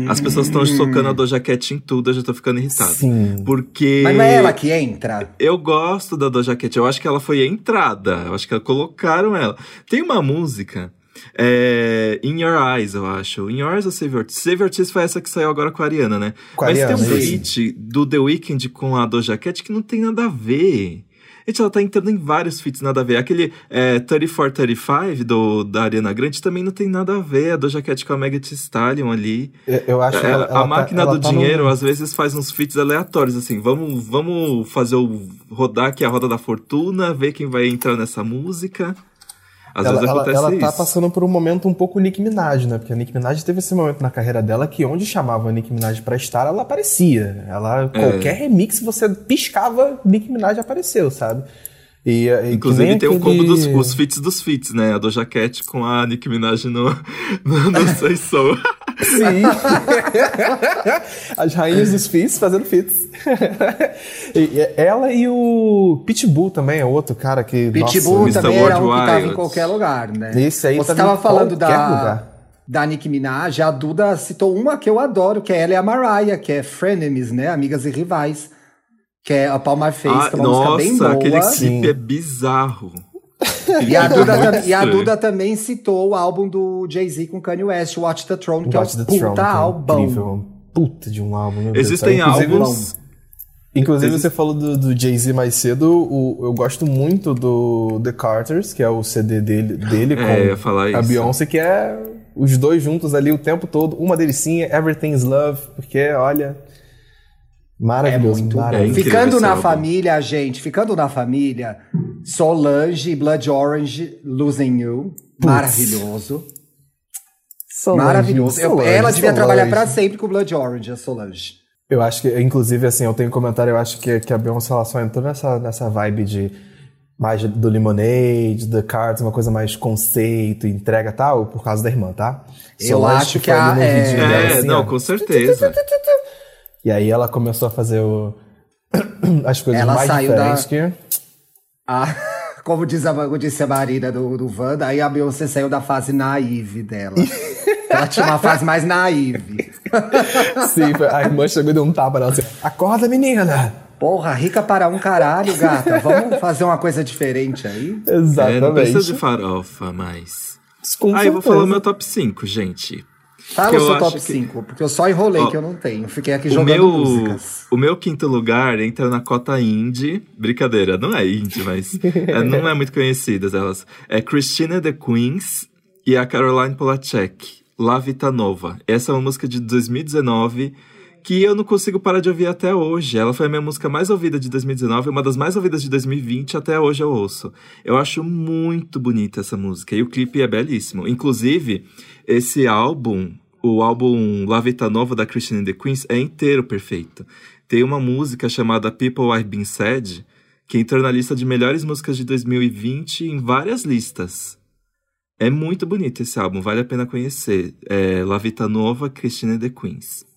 Speaker 1: as pessoas estão socando a Doja Cat em tudo, eu já tô ficando irritado.
Speaker 2: Sim.
Speaker 1: Porque
Speaker 3: Mas não é ela que entra?
Speaker 1: eu gosto da Doja Cat, eu acho que ela foi a entrada, eu acho que colocaram ela. Tem uma música, é, In Your Eyes, eu acho. In Your Eyes ou Save Your Tears? Save Your Tears foi essa que saiu agora com a Ariana, né?
Speaker 2: Com a
Speaker 1: Mas
Speaker 2: Ariana,
Speaker 1: tem um feat do The Weeknd com a Doja Cat que não tem nada a ver. Gente, ela tá entrando em vários feats nada a ver. Aquele é, 3435 do, da Ariana Grande também não tem nada a ver. A Doja Cat com a Megan Thee Stallion ali.
Speaker 2: Eu- Eu acho que
Speaker 1: É,
Speaker 2: ela-
Speaker 1: a
Speaker 2: ela
Speaker 1: máquina
Speaker 2: tá, ela
Speaker 1: do
Speaker 2: tá
Speaker 1: dinheiro às vezes faz uns feats aleatórios, assim. Vamos, vamos fazer o rodar aqui a roda da fortuna, ver quem vai entrar nessa música. Às
Speaker 2: ela,
Speaker 1: vezes
Speaker 2: ela, ela tá passando por um momento um pouco Nicki Minaj, né? Porque a Nicki Minaj teve esse momento na carreira dela que onde chamava a Nicki Minaj pra estar, ela aparecia. Ela,
Speaker 1: É.
Speaker 2: qualquer remix, você piscava, Nicki Minaj apareceu, sabe? E, e
Speaker 1: Inclusive tem o
Speaker 2: aquele-
Speaker 1: combo dos os feats dos feats, né? A Doja Cat com a Nicki Minaj no, no, no <laughs> Say So.
Speaker 2: Sim. <laughs> As rainhas dos feats fazendo <laughs> e ela e o Pitbull também é outro cara que.
Speaker 3: Pitbull
Speaker 2: nossa,
Speaker 3: também era um que tava em qualquer lugar, né?
Speaker 2: Esse aí
Speaker 3: Você
Speaker 2: tava
Speaker 3: falando da,
Speaker 2: lugar.
Speaker 3: da Nicki Minaj, a Duda citou uma que eu adoro, que é ela e a Mariah, que é Frenemies, né? Amigas e Rivais. Que é a Palm My Face,
Speaker 1: Ah,
Speaker 3: que é uma música bem
Speaker 1: nossa,
Speaker 3: boa.
Speaker 1: aquele
Speaker 2: Sim.
Speaker 1: clipe é bizarro. <laughs>
Speaker 3: E a, Duda,
Speaker 1: Muito
Speaker 3: tam- e a. Duda também citou o álbum do Jay-Z com Kanye West, Watch the Throne, que
Speaker 2: Watch
Speaker 3: é um
Speaker 2: the
Speaker 3: puta
Speaker 2: Throne, é
Speaker 3: álbum.
Speaker 2: incrível, um puta de um álbum. Deus
Speaker 1: Existem
Speaker 2: céu. Inclusive,
Speaker 1: álbuns.
Speaker 2: Inclusive,
Speaker 1: Existe-
Speaker 2: você falou do, do Jay-Z mais cedo. o- eu gosto muito do The Carters, que é o CD dele, dele
Speaker 1: É,
Speaker 2: com a
Speaker 1: isso.
Speaker 2: Beyoncé, que é os dois juntos ali o tempo todo. Uma deles sim é Everything's Love, porque, olha. Maravilhoso,
Speaker 3: É muito
Speaker 2: maravilhoso.
Speaker 1: incrível
Speaker 3: Ficando na família, gente, ficando na família, Solange, Blood Orange, Losing You, maravilhoso.
Speaker 2: Solange,
Speaker 3: maravilhoso. Eu-
Speaker 2: Solange,
Speaker 3: ela devia
Speaker 2: Solange.
Speaker 3: trabalhar pra sempre com Blood Orange, a Solange.
Speaker 2: Eu acho que, inclusive, assim, eu tenho um comentário, eu acho que, que a Beyoncé ela só entrou nessa, nessa vibe de mais do Lemonade, The Cards, uma coisa mais conceito, entrega e tal, por causa da irmã, tá?
Speaker 3: Eu
Speaker 2: Solange
Speaker 3: acho que a- é-
Speaker 1: É,
Speaker 2: assim,
Speaker 1: não,
Speaker 2: ó.
Speaker 1: com certeza.
Speaker 2: E aí ela começou a fazer o... <clears throat> as coisas
Speaker 3: Ela
Speaker 2: mais
Speaker 3: saiu da-
Speaker 2: diferentes que...
Speaker 3: Ah, <laughs> como, diz a, como disse a Marina do, do Wanda, aí a Beyoncé saiu da fase naive dela. <laughs> ela tinha uma fase mais naive. <laughs>
Speaker 2: Sim, foi- a irmã chegou e deu um tapa nela assim, acorda menina!
Speaker 3: Porra, rica para um caralho, gata. Vamos fazer uma coisa diferente aí?
Speaker 1: É, não
Speaker 2: Exatamente.
Speaker 1: precisa de farofa, mas.
Speaker 2: Com
Speaker 1: Ah, eu vou falar o meu top 5, gente.
Speaker 3: Fala
Speaker 1: Que
Speaker 3: o
Speaker 1: eu
Speaker 3: seu top
Speaker 1: que-
Speaker 3: 5, porque eu só enrolei
Speaker 1: Ó,
Speaker 3: que eu não tenho. Fiquei aqui jogando
Speaker 1: meu,
Speaker 3: músicas.
Speaker 1: o meu quinto lugar entra na cota indie. Brincadeira, não é indie, mas é, não é muito conhecidas elas. É Christina the Queens e a Caroline Polachek, La Vita Nova. Essa é uma música de 2019 que eu não consigo parar de ouvir até hoje. Ela foi a minha música mais ouvida de 2019, uma das mais ouvidas de 2020, até hoje eu ouço. Eu acho muito bonita essa música e o clipe é belíssimo. Inclusive, esse álbum, o álbum La Vita Nova da Christine the Queens é inteiro perfeito. Tem uma música chamada People I've Been Said, que entrou na lista de melhores músicas de 2020 em várias listas. É muito bonito esse álbum, vale a pena conhecer. É La Vita Nova, Christine the Queens.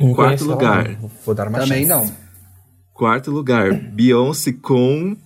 Speaker 2: Não
Speaker 1: Quarto
Speaker 2: ela,
Speaker 1: lugar.
Speaker 2: não. Vou dar uma
Speaker 3: Também
Speaker 2: chance.
Speaker 3: não.
Speaker 1: Quarto lugar, Beyoncé com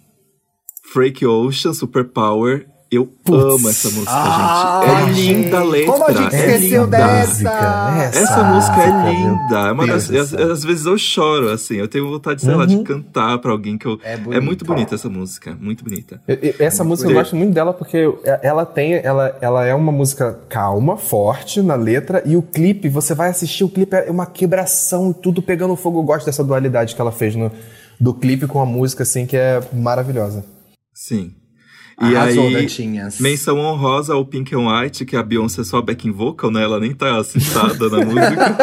Speaker 1: Freak Ocean, Superpower. Eu amo essa música,
Speaker 3: Ai,
Speaker 1: gente. É linda a
Speaker 3: gente,
Speaker 1: letra.
Speaker 3: como a gente
Speaker 1: é
Speaker 3: esqueceu
Speaker 1: linda.
Speaker 3: dessa?
Speaker 1: Essa música é linda. É uma das, às, às vezes eu choro, assim. Eu tenho vontade, sei lá, de cantar pra alguém que eu.
Speaker 3: É
Speaker 1: É, muito bonita essa música. Muito bonita.
Speaker 2: Eu- eu- Essa música eu gosto muito dela porque ela tem, ela, ela é uma música calma, forte na letra e o clipe, você vai assistir o clipe é uma quebração e tudo pegando fogo. Eu gosto dessa dualidade que ela fez no, do clipe com a música, assim, que é maravilhosa.
Speaker 1: Sim. E
Speaker 3: Arrasou,
Speaker 1: aí,
Speaker 3: Dantinhas.
Speaker 1: menção honrosa ao Pink and White, que a Beyoncé é só backing vocal, né? Ela nem tá citada na <laughs> música.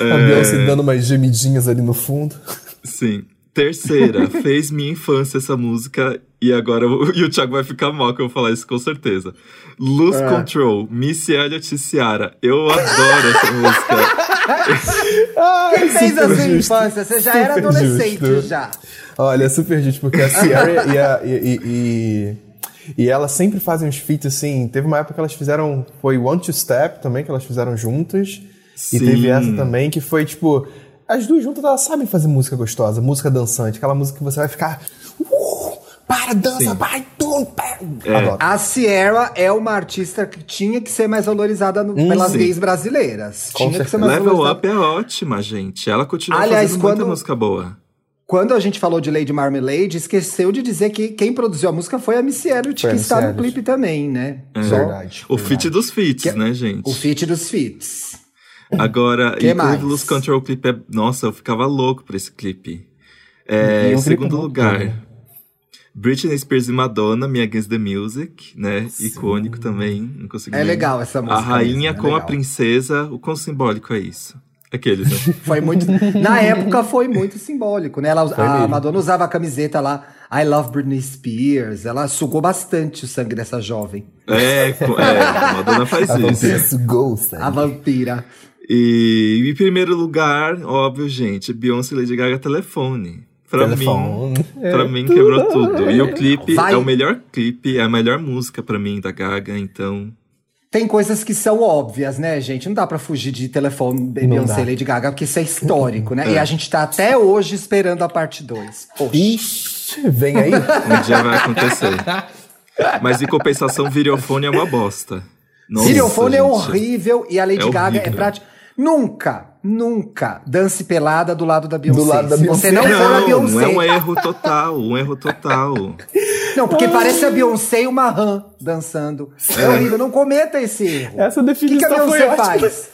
Speaker 2: A Beyoncé dando umas gemidinhas ali no fundo.
Speaker 1: Sim. Terceira, <laughs> fez minha infância essa música e agora o, <laughs> e o Thiago vai ficar mal que eu vou falar isso com certeza. Lose
Speaker 2: É.
Speaker 1: Control, Missy Elliott e Ciara. Eu adoro essa música. <laughs>
Speaker 3: Quem fez a sua infância? Você já era adolescente
Speaker 2: justo.
Speaker 3: já.
Speaker 2: Olha, é super justo, porque a Ciara e, a, e, e, e, e ela sempre fazem uns feats assim. Teve uma época que elas fizeram. Foi One to Step também, que elas fizeram juntas. E
Speaker 1: Sim.
Speaker 2: teve essa também, que foi tipo. As duas juntas, elas sabem fazer música gostosa, música dançante, aquela música que você vai ficar. Uh, para, dança,
Speaker 1: Sim.
Speaker 2: vai, tum, pá.
Speaker 1: É.
Speaker 2: Adoro.
Speaker 3: A Sierra é uma artista que tinha que ser mais valorizada no- pelas
Speaker 1: sim.
Speaker 3: gays brasileiras.
Speaker 2: Com
Speaker 3: tinha que ser
Speaker 2: certeza.
Speaker 3: mais
Speaker 1: Level
Speaker 3: valorizada.
Speaker 1: Up é ótima, gente. Ela continua
Speaker 3: Aliás,
Speaker 1: fazendo muita
Speaker 3: quando-
Speaker 1: música boa.
Speaker 3: Quando a gente falou de Lady Marmalade, esqueceu de dizer que quem produziu a música foi a Missy Elliott, que está no clipe também, né?
Speaker 1: É.
Speaker 3: Só
Speaker 2: Verdade.
Speaker 1: O feat dos feats,
Speaker 3: Que-
Speaker 1: né, gente?
Speaker 3: o feat dos feats.
Speaker 1: Agora,
Speaker 3: Que
Speaker 1: e
Speaker 3: mais?
Speaker 1: o Lose Control clipe é. Nossa, eu ficava louco por esse clipe. É,
Speaker 2: E um
Speaker 1: segundo lugar.
Speaker 2: bom.
Speaker 1: Britney Spears e Madonna, Me Against the Music, né? Icônico também. Não consegui
Speaker 3: É
Speaker 1: nem-
Speaker 3: legal essa música
Speaker 1: A rainha
Speaker 3: mesmo, é
Speaker 1: com a
Speaker 3: legal.
Speaker 1: princesa, o quão simbólico é isso? Aqueles, né? <laughs>
Speaker 3: Foi muito. Na época foi muito simbólico, né? Ela, a
Speaker 2: mesmo.
Speaker 3: Madonna usava a camiseta lá, I love Britney Spears. Ela sugou bastante o sangue dessa jovem.
Speaker 1: é, é, a Madonna faz
Speaker 2: A
Speaker 1: isso.
Speaker 2: vampira sugou, sabe?
Speaker 3: A vampira.
Speaker 1: E em primeiro lugar, óbvio, gente, Beyoncé e Lady Gaga Telefone. Pra
Speaker 2: Telefone.
Speaker 1: mim,
Speaker 2: É
Speaker 1: pra mim quebrou tudo. E o clipe
Speaker 3: Vai.
Speaker 1: é o melhor clipe, é a melhor música pra mim da Gaga, então.
Speaker 3: Tem coisas que são óbvias, né, gente? Não dá pra fugir de telefone de
Speaker 2: Não
Speaker 3: Beyoncé e Lady Gaga, porque isso é histórico, né? E a gente tá até hoje esperando a parte 2.
Speaker 2: Ixi, vem aí.
Speaker 1: Um dia vai acontecer. Mas em compensação, Videofone é uma bosta. Nossa,
Speaker 3: Videofone é horrível e a Lady
Speaker 1: É
Speaker 3: Gaga é
Speaker 1: horrível.
Speaker 3: Nunca, nunca dance pelada do lado da Beyoncé.
Speaker 2: Do lado da
Speaker 3: Se você
Speaker 2: Beyoncé.
Speaker 3: não for a
Speaker 1: Não,
Speaker 3: Beyoncé.
Speaker 1: é um erro total, um erro total. <laughs>
Speaker 3: Não, porque parece a Beyoncé e uma rã dançando. É, horrível, não cometa esse erro.
Speaker 2: Essa
Speaker 3: O que, que a
Speaker 2: definição foi
Speaker 3: Beyoncé
Speaker 2: ótima.
Speaker 3: faz?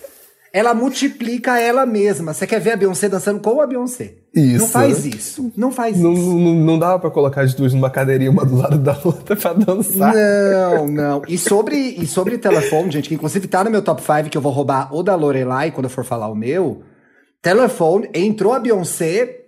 Speaker 3: Ela multiplica ela mesma. Você quer ver a Beyoncé dançando com a Beyoncé?
Speaker 2: Isso.
Speaker 3: Não faz isso. Não faz
Speaker 2: Não,
Speaker 3: isso.
Speaker 2: não, não dava pra colocar as duas numa cadeirinha, uma do lado da outra pra dançar.
Speaker 3: Não, não. E sobre, e sobre telefone, gente, que inclusive tá no meu top 5, que eu vou roubar o da Lorelai quando eu for falar o meu. Telefone, entrou a Beyoncé,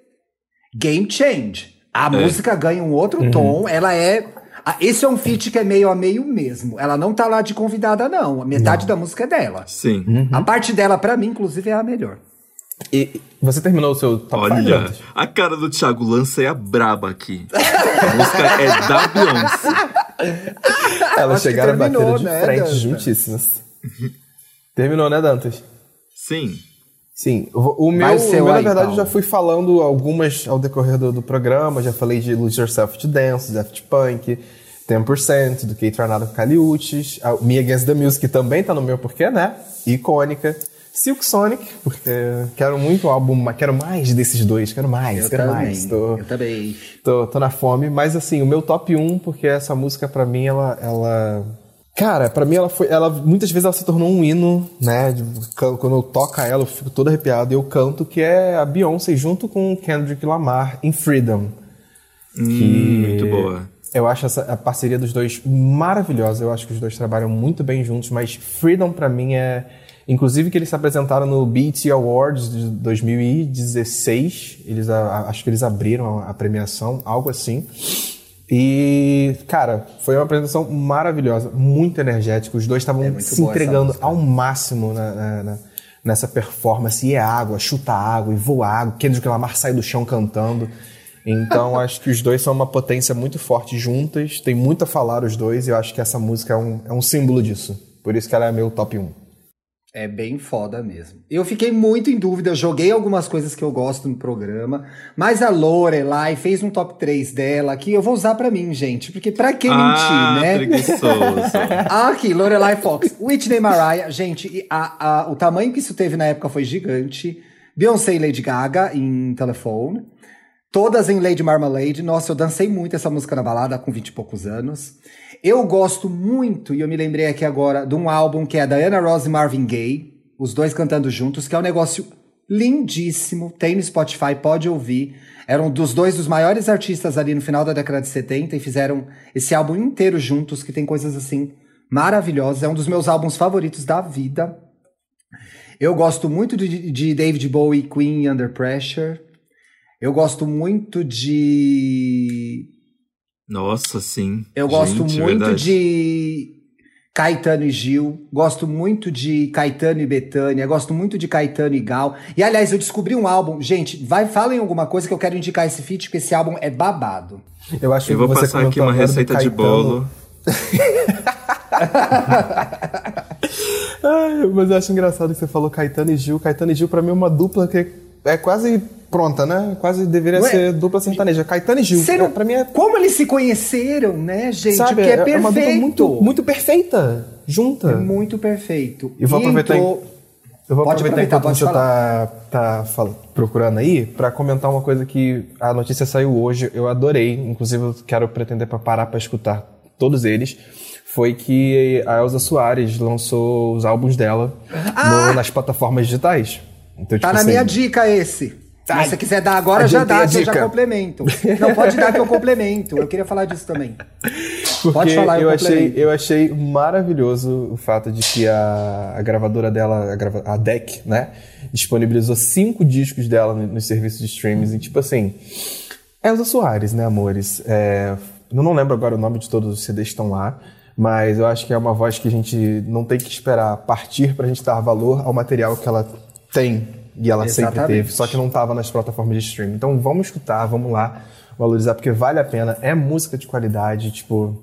Speaker 3: game change. A música ganha um outro tom, ela é. A- Esse é um feat que é meio a meio mesmo. Ela não tá lá de convidada, não. A metade da música é dela.
Speaker 1: Sim.
Speaker 3: A parte dela, pra mim, inclusive, é a melhor.
Speaker 2: E você terminou o seu top
Speaker 1: Olha,
Speaker 2: 5?
Speaker 1: a cara do Thiago, lancei a braba aqui. A música é da Beyoncé.
Speaker 2: Elas chegaram a bater de
Speaker 3: né,
Speaker 2: frente,
Speaker 3: Dantas?
Speaker 2: juntíssimas. Terminou, né, Dantas?
Speaker 1: Sim.
Speaker 2: Sim, o meu, o meu
Speaker 3: o
Speaker 2: na verdade,
Speaker 3: Paulo.
Speaker 2: já fui falando algumas ao decorrer do, do programa. Já falei de Lose Yourself to Dance, Daft Punk, 10%, do Kate Tornado com Caliutes, Me Against the Music também tá no meu porquê, né? Icônica. Silk Sonic, porque quero muito o álbum, quero mais desses dois, quero mais,
Speaker 3: Eu
Speaker 2: quero
Speaker 3: também.
Speaker 2: mais. Tô,
Speaker 3: Eu também.
Speaker 2: tô, tô na fome, mas assim, o meu top 1, porque essa música pra mim, ela. ela... Cara, pra mim ela foi. Ela, muitas vezes ela se tornou um hino, né? Quando eu toco ela, eu fico todo arrepiado e eu canto, que é a Beyoncé junto com o Kendrick Lamar em Freedom.
Speaker 1: Hum, muito boa.
Speaker 2: Eu acho essa, a parceria dos dois maravilhosa. Eu acho que os dois trabalham muito bem juntos, mas Freedom pra mim é. Inclusive que eles se apresentaram no BET Awards de 2016. Eles, a- acho que eles abriram a, a premiação, algo assim. E, cara, foi uma apresentação maravilhosa, muito energética. Os dois estavam
Speaker 3: É
Speaker 2: se entregando
Speaker 3: música.
Speaker 2: ao máximo na- na- na- nessa performance. E é água, chuta água e voa água. Kendrick Lamar sai do chão cantando. Então, <laughs> acho que os dois são uma potência muito forte juntas. Tem muito a falar os dois e eu acho que essa música é um, é um símbolo disso. Por isso que ela é meu top 1.
Speaker 3: É bem foda mesmo. Eu fiquei muito em dúvida, joguei algumas coisas que eu gosto no programa, mas a Lorelai fez um top 3 dela que eu vou usar pra mim, gente, porque pra que
Speaker 1: ah,
Speaker 3: mentir, né? Ah, <laughs> aqui, Lorelai Fox. Whitney Mariah, gente, a- a- o tamanho que isso teve na época foi gigante. Beyoncé e Lady Gaga em telefone. Todas em Lady Marmalade. Nossa, eu dancei muito essa música na balada com 20 e poucos anos. Eu gosto muito, e eu me lembrei aqui agora, de um álbum que é a Diana Ross e Marvin Gaye, os dois cantando juntos, que é um negócio lindíssimo. Tem no Spotify, pode ouvir. Eram dos dois dos maiores artistas ali no final da década de 70 e fizeram esse álbum inteiro juntos, que tem coisas assim maravilhosas. É um dos meus álbuns favoritos da vida. Eu gosto muito de, de David Bowie, Queen Under Pressure. Eu gosto muito de.
Speaker 1: Nossa, sim.
Speaker 3: Eu gosto
Speaker 1: Gente,
Speaker 3: muito
Speaker 1: verdade.
Speaker 3: de Caetano e Gil. Gosto muito de Caetano e Betânia. Gosto muito de Caetano e Gal. E aliás, eu descobri um álbum. Gente, vai, falem alguma coisa que eu quero indicar esse feat, porque esse álbum é babado.
Speaker 2: Eu acho
Speaker 1: Eu vou
Speaker 2: que você
Speaker 1: passar aqui uma receita de bolo. <laughs>
Speaker 2: Ai, mas eu acho engraçado que você falou Caetano e Gil. Caetano e Gil, pra mim, é uma dupla que é quase pronta, né? Quase deveria
Speaker 3: Não é?
Speaker 2: ser dupla sertaneja. Caetano e Gil. É, pra mim é.
Speaker 3: Como eles se conheceram, né, gente?
Speaker 2: Sabe,
Speaker 3: Porque é, perfeito.
Speaker 2: uma dupla muito, muito perfeita. Junta.
Speaker 3: É muito perfeito.
Speaker 2: E vou aproveitar
Speaker 3: entrou-
Speaker 2: Eu vou
Speaker 3: Pode
Speaker 2: aproveitar
Speaker 3: aproveitar,
Speaker 2: enquanto
Speaker 3: pode
Speaker 2: você tá, tá fal- procurando aí pra comentar uma coisa que a notícia saiu hoje, eu adorei, inclusive eu quero pretender pra parar pra escutar todos eles. Foi que a Elza Soares lançou os álbuns dela no- nas plataformas digitais. Então,
Speaker 3: Tá
Speaker 2: tipo
Speaker 3: na
Speaker 2: assim,
Speaker 3: minha dica esse.
Speaker 2: Ai,
Speaker 3: Se você quiser dar agora, já dá,
Speaker 2: a
Speaker 3: que eu já complemento. Não, pode dar que eu complemento. Eu queria falar disso também. <laughs>
Speaker 2: Porque
Speaker 3: Pode falar, eu
Speaker 2: eu achei, eu achei maravilhoso o fato de que a, a gravadora dela, a, grava, a DEC, né, disponibilizou cinco discos dela no- nos serviços de streaming. E, tipo assim, Elza Soares, né, amores? É, eu não lembro agora o nome de todos os CDs que estão lá, mas eu acho que é uma voz que a gente não tem que esperar partir pra gente dar valor ao material que ela tem e ela sempre
Speaker 3: Exatamente.
Speaker 2: teve, só que não tava nas plataformas de streaming. Então vamos escutar, vamos lá valorizar, porque vale a pena. É música de qualidade, tipo.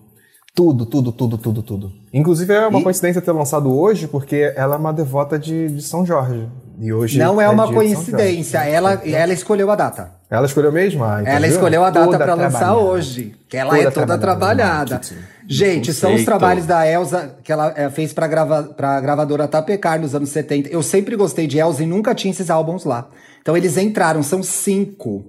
Speaker 2: Tudo, tudo, tudo, tudo, tudo. Inclusive é uma
Speaker 3: E-
Speaker 2: coincidência ter lançado hoje, porque ela é uma devota de, de São Jorge. E hoje
Speaker 3: Não é uma
Speaker 2: São Jorge.
Speaker 3: coincidência. Ela, ela escolheu a data.
Speaker 2: Ela escolheu mesmo? Ah, então
Speaker 3: Ela
Speaker 2: viu?
Speaker 3: escolheu a data pra lançar hoje. Que ela
Speaker 2: Toda
Speaker 3: é toda
Speaker 2: trabalhada
Speaker 3: trabalhada. Gente, são os
Speaker 1: conceito.
Speaker 3: trabalhos da Elsa que ela eh, fez pra, grava, pra gravadora Tapecar nos anos 70. Eu sempre gostei de Elsa e nunca tinha esses álbuns lá. Então eles entraram, são cinco.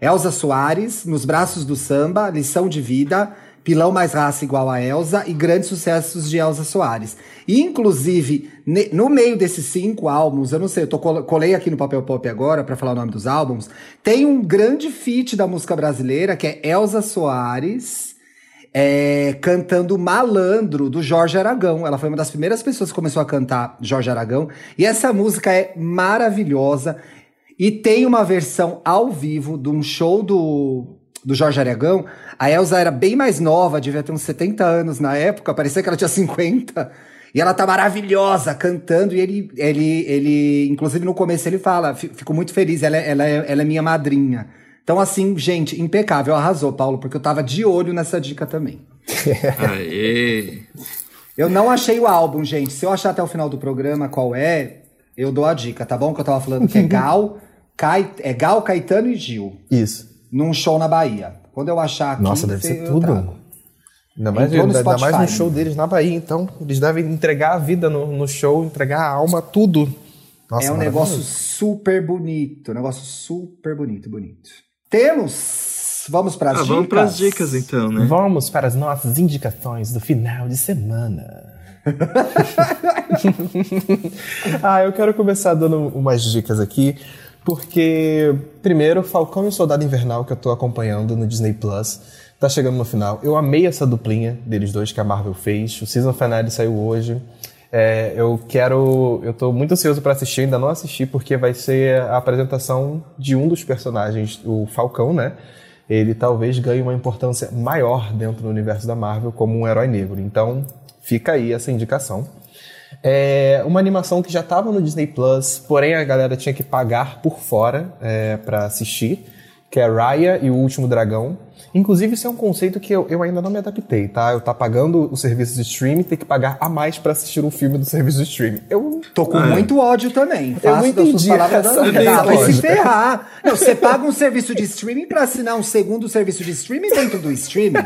Speaker 3: Elza Soares, Nos Braços do Samba, Lição de Vida, Pilão Mais Raça Igual a Elsa e Grandes Sucessos de Elza Soares. E, inclusive, no meio desses cinco álbuns, eu não sei, eu tô, col- colei aqui no Papel Pop agora pra falar o nome dos álbuns, tem um grande feat da música brasileira, que é Elza Soares, é, cantando Malandro, do Jorge Aragão. Ela foi uma das primeiras pessoas que começou a cantar Jorge Aragão. E essa música é maravilhosa. E tem uma versão ao vivo de um show do, do Jorge Aragão. A Elza era bem mais nova, devia ter uns 70 anos na época, parecia que ela tinha 50. E ela tá maravilhosa cantando. E ele, ele, ele inclusive no começo ele fala: "Fi- Fico muito feliz, ela, é- ela, é, ela é minha madrinha. Então, assim, gente, impecável. Arrasou, Paulo, porque eu tava de olho nessa dica também. <laughs>
Speaker 1: Aê!
Speaker 3: Eu não achei o álbum, gente. Se eu achar até o final do programa qual é, eu dou a dica, tá bom? Que eu tava falando que é <laughs> Gal, Cai, é Gal, Caetano e Gil,
Speaker 2: Isso.
Speaker 3: Num show na Bahia. Quando eu achar aqui,
Speaker 2: Nossa, deve ser
Speaker 3: eu
Speaker 2: tudo.
Speaker 3: trago.
Speaker 2: Ainda mais,
Speaker 3: Entrou no
Speaker 2: ainda mais no show deles na Bahia, então. Eles devem entregar a vida no, no show, entregar a alma, tudo. Nossa,
Speaker 3: é um negócio super bonito, um negócio super bonito, bonito. Temos, vamos para as
Speaker 1: Ah,
Speaker 3: dicas.
Speaker 1: vamos pras dicas então, né?
Speaker 2: Vamos para as nossas indicações do final de semana. <laughs> <laughs> ah, eu quero começar dando umas dicas aqui, porque, primeiro, Falcão e o Soldado Invernal, que eu tô acompanhando no Disney Plus, tá chegando no final. Eu amei essa duplinha deles dois que a Marvel fez. O season finale saiu hoje. É, eu quero. Eu tô muito ansioso para assistir, ainda não assisti, porque vai ser a apresentação de um dos personagens, o Falcão, né? Ele talvez ganhe uma importância maior dentro do universo da Marvel como um herói negro. Então, fica aí essa indicação. É uma animação que já estava no Disney Plus, porém a galera tinha que pagar por fora é, para assistir, que é Raya e o Último Dragão. Inclusive, isso é um conceito que eu, eu ainda não me adaptei, tá? Eu tá pagando o serviço de streaming e ter que pagar a mais para assistir um filme do serviço de streaming. Eu
Speaker 3: Tô com
Speaker 1: Ah, é.
Speaker 3: muito ódio também.
Speaker 2: Eu não entendi
Speaker 3: palavras
Speaker 2: essa
Speaker 3: da minha.
Speaker 1: mesma
Speaker 3: Ah, vai se ferrar. Não, você paga um serviço de streaming pra assinar um segundo serviço de streaming dentro do streaming?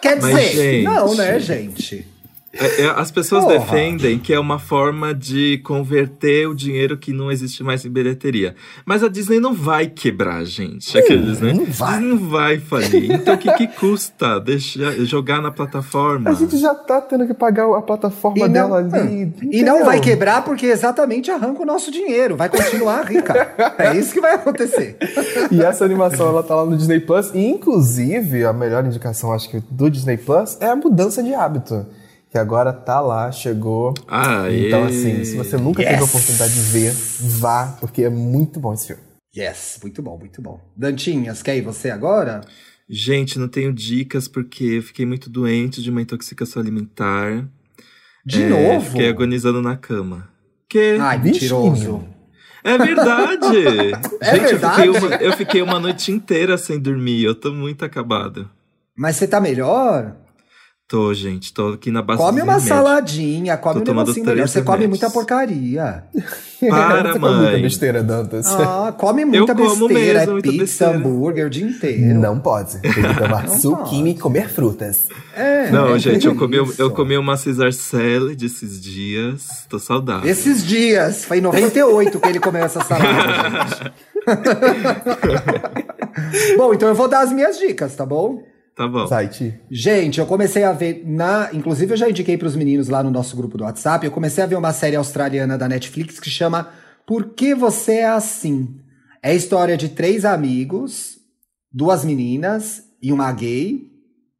Speaker 3: Quer
Speaker 1: Mas,
Speaker 3: dizer,
Speaker 1: gente-
Speaker 3: não, né, gente?
Speaker 1: É, é, as pessoas
Speaker 3: Porra.
Speaker 1: defendem que é uma forma de converter o dinheiro que não existe mais em bilheteria. Mas a Disney não vai quebrar, gente. Aqueles, né?
Speaker 2: não vai.
Speaker 1: Disney não vai falir. Então o que, que custa deixar, jogar na plataforma?
Speaker 2: A gente já tá tendo que pagar a plataforma
Speaker 3: E não,
Speaker 2: dela ali.
Speaker 3: e não vai quebrar porque exatamente arranca o nosso dinheiro. Vai continuar rica. É isso que vai acontecer.
Speaker 2: E essa animação, ela tá lá no Disney Plus. E, inclusive, a melhor indicação, acho que, do Disney Plus é a mudança de hábito. Que agora tá lá, chegou.
Speaker 1: Aê.
Speaker 2: Então, assim, se você nunca teve a
Speaker 3: Yes.
Speaker 2: oportunidade de ver, vá, porque é muito bom esse filme.
Speaker 3: Yes, muito bom, muito bom. Dantinhas, quer ir você agora?
Speaker 1: Gente, não tenho dicas porque eu fiquei muito doente de uma intoxicação alimentar.
Speaker 3: De
Speaker 1: É,
Speaker 3: novo?
Speaker 1: Fiquei agonizando na cama. Que?
Speaker 3: Ai, mentiroso.
Speaker 1: É verdade! <laughs>
Speaker 3: É
Speaker 1: Gente,
Speaker 3: verdade?
Speaker 1: Eu, fiquei uma, eu fiquei uma noite inteira sem dormir. Eu tô muito acabado.
Speaker 3: Mas você tá melhor?
Speaker 1: Tô, gente. Tô aqui na base
Speaker 3: Come uma saladinha, come
Speaker 1: Tô
Speaker 3: um negocinho melhor. Você come muita porcaria. <laughs>
Speaker 1: Para,
Speaker 2: Você come muita
Speaker 1: mãe.
Speaker 2: besteira, Dantas.
Speaker 3: Ah, come muita
Speaker 1: Eu como
Speaker 3: besteira.
Speaker 1: mesmo,
Speaker 3: é
Speaker 1: muita
Speaker 3: pizza,
Speaker 1: besteira.
Speaker 3: hambúrguer o dia inteiro.
Speaker 2: Não pode. Tem que tomar
Speaker 3: Não
Speaker 2: suquinho e comer frutas.
Speaker 3: É,
Speaker 1: Não,
Speaker 3: é
Speaker 1: gente, eu comi, eu comi uma Caesar salad esses dias. Tô saudável.
Speaker 3: Esses dias, foi em 98 que ele comeu essa salada, gente. <laughs> <laughs> bom, então eu vou dar as minhas dicas, tá bom?
Speaker 1: Tá bom.
Speaker 2: Site.
Speaker 3: Gente, eu comecei a ver na, inclusive eu já indiquei pros meninos lá no nosso grupo do WhatsApp, eu comecei a ver uma série australiana da Netflix que chama Por que você é assim? É a história de três amigos, duas meninas e uma gay,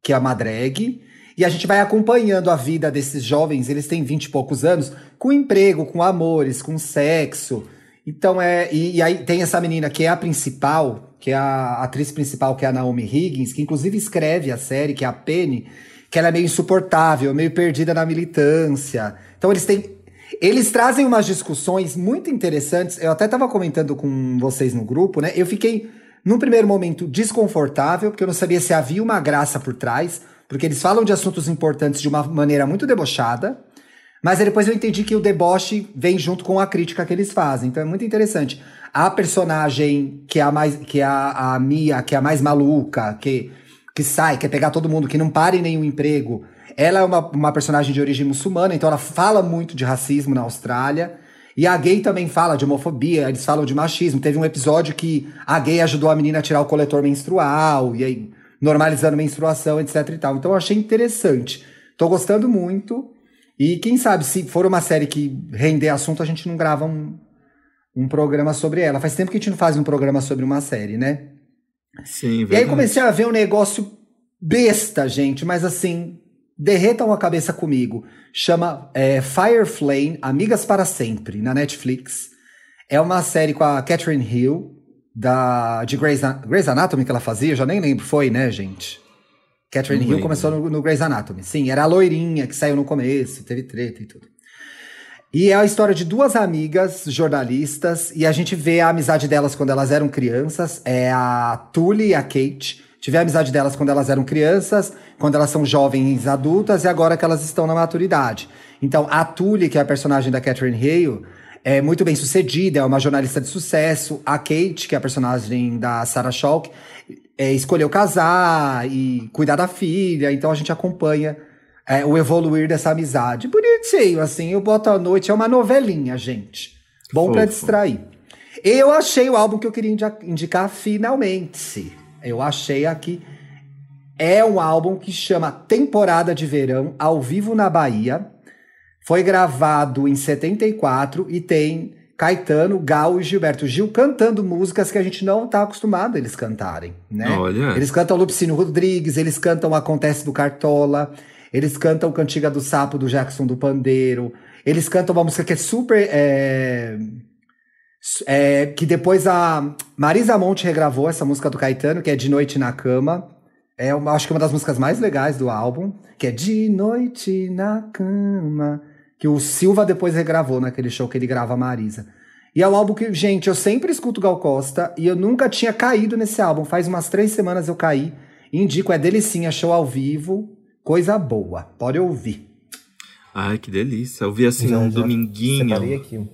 Speaker 3: que é uma drag, e a gente vai acompanhando a vida desses jovens, eles têm vinte e poucos anos, com emprego, com amores, com sexo. Então é. E, e aí tem essa menina que é a principal, que é a atriz principal, que é a Naomi Higgins, que inclusive escreve a série, que é a Penny, que ela é meio insuportável, meio perdida na militância. Então eles têm. Eles trazem umas discussões muito interessantes. Eu até estava comentando com vocês no grupo, né? Eu fiquei, num primeiro momento, desconfortável, porque eu não sabia se havia uma graça por trás, porque eles falam de assuntos importantes de uma maneira muito debochada. Mas depois eu entendi que o deboche vem junto com a crítica que eles fazem. Então é muito interessante. A personagem que é a mais. que é a, a Mia, que é a mais maluca, que, que sai, quer pegar todo mundo, que não para em nenhum emprego. Ela é uma, uma personagem de origem muçulmana, então ela fala muito de racismo na Austrália. E a gay também fala de homofobia, eles falam de machismo. Teve um episódio que a gay ajudou a menina a tirar o coletor menstrual, e aí normalizando menstruação, etc e tal. Então eu achei interessante. Tô gostando muito. E quem sabe, se for uma série que render assunto, a gente não grava um, um programa sobre ela. Faz tempo que a gente não faz um programa sobre uma série, né?
Speaker 1: Sim,
Speaker 3: E aí
Speaker 1: verdade.
Speaker 3: comecei a ver um negócio besta, gente, mas assim, derretam a cabeça comigo. Chama é, Fire Flame, Amigas para Sempre, na Netflix. É uma série com a Catherine Hill, da, de Grey's, Grey's Anatomy que ela fazia, eu já nem lembro, foi, né, gente? Catherine Hill começou no, no Grey's Anatomy. Sim, era a loirinha que saiu no começo, teve treta e tudo. E é a história de duas amigas jornalistas, e a gente vê a amizade delas quando elas eram crianças. É a Tully e a Kate. Tive a amizade delas quando elas eram crianças, quando elas são jovens adultas e agora que elas estão na maturidade. Então, a Tully, que é a personagem da Catherine Hale, é muito bem sucedida, é uma jornalista de sucesso. A Kate, que é a personagem da Sarah Chalk, é, escolheu casar e cuidar da filha, então a gente acompanha é, o evoluir dessa amizade. Bonitinho, assim, eu boto à noite, é uma novelinha, gente. Bom pra
Speaker 1: Fofo.
Speaker 3: distrair. Eu achei o álbum que eu queria indi- indicar finalmente. Eu achei aqui. É um álbum que chama Temporada de Verão, ao vivo na Bahia. Foi gravado em 74 e tem Caetano, Gal e Gilberto Gil cantando músicas que a gente não tá acostumado a eles cantarem, né?
Speaker 1: Olha.
Speaker 3: Eles cantam Lupicínio Rodrigues, eles cantam Acontece do Cartola, eles cantam Cantiga do Sapo do Jackson do Pandeiro, eles cantam uma música que é super. é, é, que depois a Marisa Monte regravou essa música do Caetano, que é De Noite na Cama. É uma, acho que é uma das músicas mais legais do álbum, que é De Noite na Cama, que o Silva depois regravou naquele show que ele grava a Marisa. E é um álbum que, gente, eu sempre escuto Gal Costa e eu nunca tinha caído nesse álbum. Faz umas três semanas eu caí. Indico, é delicinha, show ao vivo, coisa boa. Pode ouvir.
Speaker 1: Ai, que delícia. Eu vi assim
Speaker 2: Já-
Speaker 1: um
Speaker 2: já
Speaker 1: dominguinho.
Speaker 2: Separei aqui.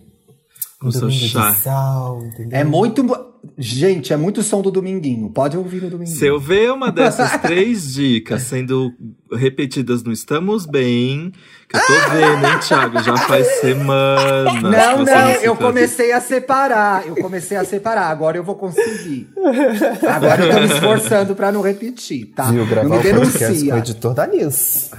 Speaker 1: Com seu
Speaker 2: domingo de
Speaker 1: chá.
Speaker 2: sal, entendeu?
Speaker 3: É muito. Gente, é muito som do Dominguinho. Pode ouvir no Dominguinho.
Speaker 1: Se eu ver uma dessas três dicas sendo repetidas no Estamos Bem, que eu tô vendo, hein, Thiago? Já faz semanas.
Speaker 3: Não, não, eu comecei a separar. Eu comecei a separar. Agora eu vou conseguir. Agora eu tô me esforçando pra não repetir, tá?
Speaker 2: Viu?
Speaker 3: não me
Speaker 2: o com o
Speaker 3: denuncia.
Speaker 2: editor da Nis.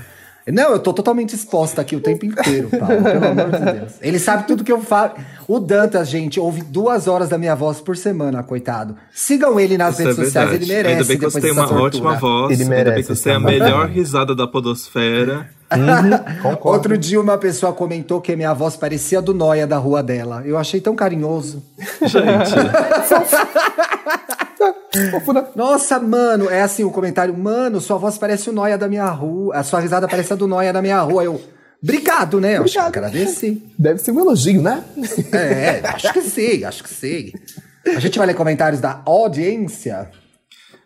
Speaker 3: Não, eu tô totalmente exposta aqui o tempo inteiro, Paulo, pelo amor de Deus. Ele sabe tudo que eu falo. O Dantas, gente, ouve duas horas da minha voz por semana, coitado. Sigam ele nas
Speaker 1: Isso é
Speaker 3: redes sociais,
Speaker 1: verdade.
Speaker 3: ele merece.
Speaker 1: Ainda bem que
Speaker 3: depois
Speaker 1: você tem uma
Speaker 3: tortura.
Speaker 1: ótima voz.
Speaker 2: Ele
Speaker 1: Ainda bem
Speaker 2: merece,
Speaker 1: que você tem a
Speaker 2: sim.
Speaker 1: melhor risada da podosfera.
Speaker 2: Concordo.
Speaker 3: Outro dia uma pessoa comentou que minha voz parecia do Noia da rua dela. Eu achei tão carinhoso.
Speaker 1: Gente,
Speaker 2: né?
Speaker 3: Nossa, mano, é assim o comentário. Mano, sua voz parece o Noia da minha rua. A sua risada parece a do Noia da minha rua. Eu, obrigado, né? Eu acho que
Speaker 2: Obrigado.
Speaker 3: agradeci.
Speaker 2: Deve ser um elogio, né?
Speaker 3: É, acho que sim, acho que sim. A gente vai ler comentários da audiência.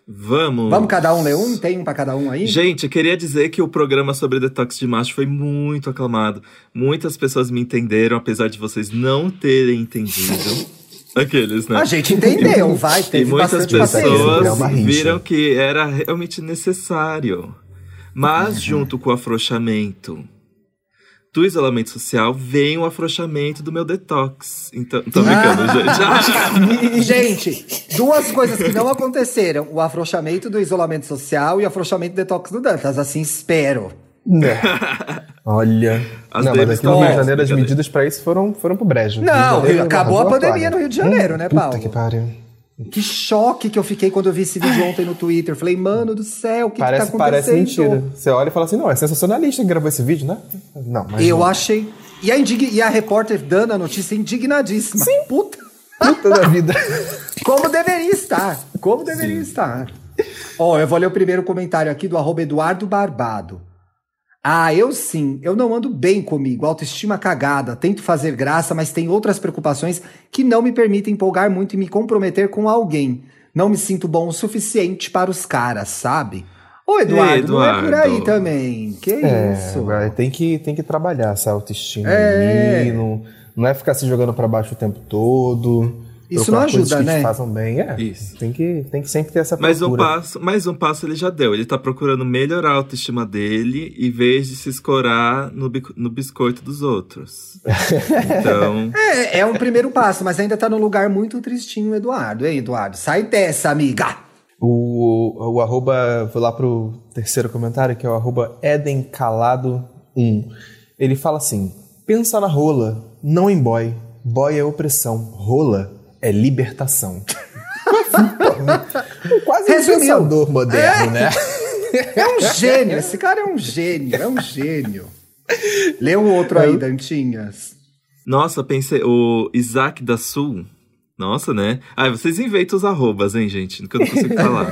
Speaker 1: vamos.
Speaker 3: Vamos cada um ler um? Tem um pra cada um aí?
Speaker 1: Gente, eu queria dizer que o programa sobre detox de macho foi muito aclamado. Muitas pessoas me entenderam, apesar de vocês não terem entendido. Aqueles, né?
Speaker 3: A gente entendeu, vai,
Speaker 1: E
Speaker 3: teve
Speaker 1: muitas
Speaker 3: bastante paciência.
Speaker 1: pessoas
Speaker 2: É rixa.
Speaker 1: viram que era realmente necessário. Mas, junto com o afrouxamento do isolamento social, vem o afrouxamento do meu detox. Então, tô brincando, gente. <laughs>
Speaker 3: Gente, duas coisas que não aconteceram: o afrouxamento do isolamento social e o afrouxamento do detox do Dantas. Assim espero.
Speaker 2: Né? <laughs> Olha.
Speaker 1: As
Speaker 2: não, mas aqui no Rio de Janeiro as medidas pra isso foram, foram pro brejo.
Speaker 3: Não,
Speaker 2: Janeiro
Speaker 3: acabou a pandemia no Rio de Janeiro, né,
Speaker 2: Puta
Speaker 3: Paulo?
Speaker 2: que pariu.
Speaker 3: Que choque que eu fiquei quando eu vi esse vídeo ontem no Twitter. Falei, mano do céu, o que,
Speaker 2: Parece,
Speaker 3: que tá
Speaker 2: parece
Speaker 3: acontecendo?
Speaker 2: mentira. Você olha e fala assim, não, é sensacionalista que gravou esse vídeo, né? Não, mas
Speaker 3: Eu
Speaker 2: não.
Speaker 3: achei. E a, indig... e a repórter dando a notícia indignadíssima. Sim. Puta.
Speaker 2: Puta da vida.
Speaker 3: Como deveria estar. Como deveria estar. Ó, eu vou ler o primeiro comentário aqui do arroba Eduardo Barbado. Ah, eu sim. Eu não ando bem comigo. Autoestima cagada. Tento fazer graça, mas tem outras preocupações que não me permitem empolgar muito e me comprometer com alguém. Não me sinto bom o suficiente para os caras, sabe? Ô, Eduardo, não é por aí
Speaker 1: Eduardo.
Speaker 3: também. Que
Speaker 2: É,
Speaker 3: isso?
Speaker 2: tem que, tem que trabalhar essa autoestima
Speaker 3: É.
Speaker 2: aí. Não, não é ficar se jogando pra baixo o tempo todo.
Speaker 3: Isso não ajuda,
Speaker 2: que
Speaker 3: né?
Speaker 2: Façam bem. É,
Speaker 1: Isso.
Speaker 2: Tem que, tem que sempre ter essa
Speaker 1: Mais um
Speaker 2: procura.
Speaker 1: passo, mais um passo ele já deu. Ele tá procurando melhorar a autoestima dele em vez de se escorar no, bico- no biscoito dos outros. <laughs> Então,
Speaker 3: É, é um primeiro passo, mas ainda tá num lugar muito tristinho, Eduardo, hein, Eduardo? Sai dessa, amiga!
Speaker 2: O, o arroba, vou lá pro terceiro comentário, que é o arroba edencalado1. Ele fala assim: pensa na rola, não em boy. Boy é opressão, rola é libertação. <laughs> Quase um
Speaker 3: Resumiu.
Speaker 2: pensador moderno, né?
Speaker 3: É um gênio, esse cara é um gênio, é um gênio. Lê o outro aí, Dantinhas.
Speaker 1: nossa, pensei, o Isaac da Sul. Nossa, né? Ah, vocês inventam os arrobas, hein, gente? Que eu não consigo falar.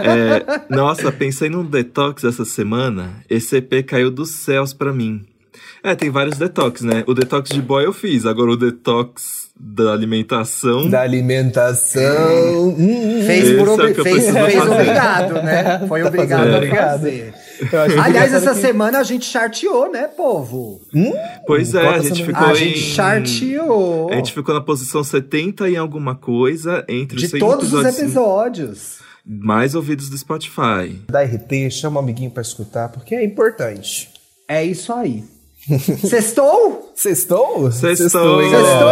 Speaker 1: É, nossa, pensei num detox essa semana. Esse EP caiu dos céus pra mim. É, tem vários detox, né? O detox de boy eu fiz. Agora o detox da alimentação.
Speaker 2: Da alimentação. Hum,
Speaker 3: Fez, por
Speaker 1: é o
Speaker 3: obri-
Speaker 1: que eu
Speaker 3: fez, fez obrigado, né? <laughs> Foi
Speaker 2: Tá
Speaker 3: obrigado
Speaker 2: fazendo
Speaker 3: a
Speaker 2: obrigado.
Speaker 3: fazer. Aliás, essa
Speaker 2: que-
Speaker 3: semana a gente charteou, né, povo?
Speaker 1: Pois é, a gente ficou
Speaker 3: A
Speaker 1: em...
Speaker 3: gente charteou.
Speaker 1: A gente ficou na posição 70 em alguma coisa entre os
Speaker 3: De
Speaker 1: 100
Speaker 3: todos os
Speaker 1: episódios
Speaker 3: episódios.
Speaker 1: mais ouvidos do Spotify.
Speaker 2: Da RT, chama o amiguinho pra escutar, porque é importante.
Speaker 3: É isso aí. Sextou?
Speaker 2: Sextou?
Speaker 1: Sextou!
Speaker 2: hein, galera? <laughs>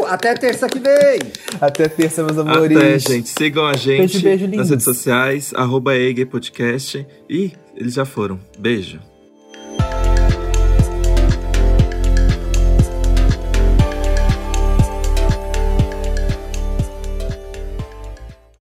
Speaker 3: Uh, até terça que vem!
Speaker 2: Até terça, meus amores.
Speaker 1: Até, gente. Sigam a gente
Speaker 2: Beijo, beijo,
Speaker 1: nas redes sociais, arroba Podcast. E eles já foram. Beijo.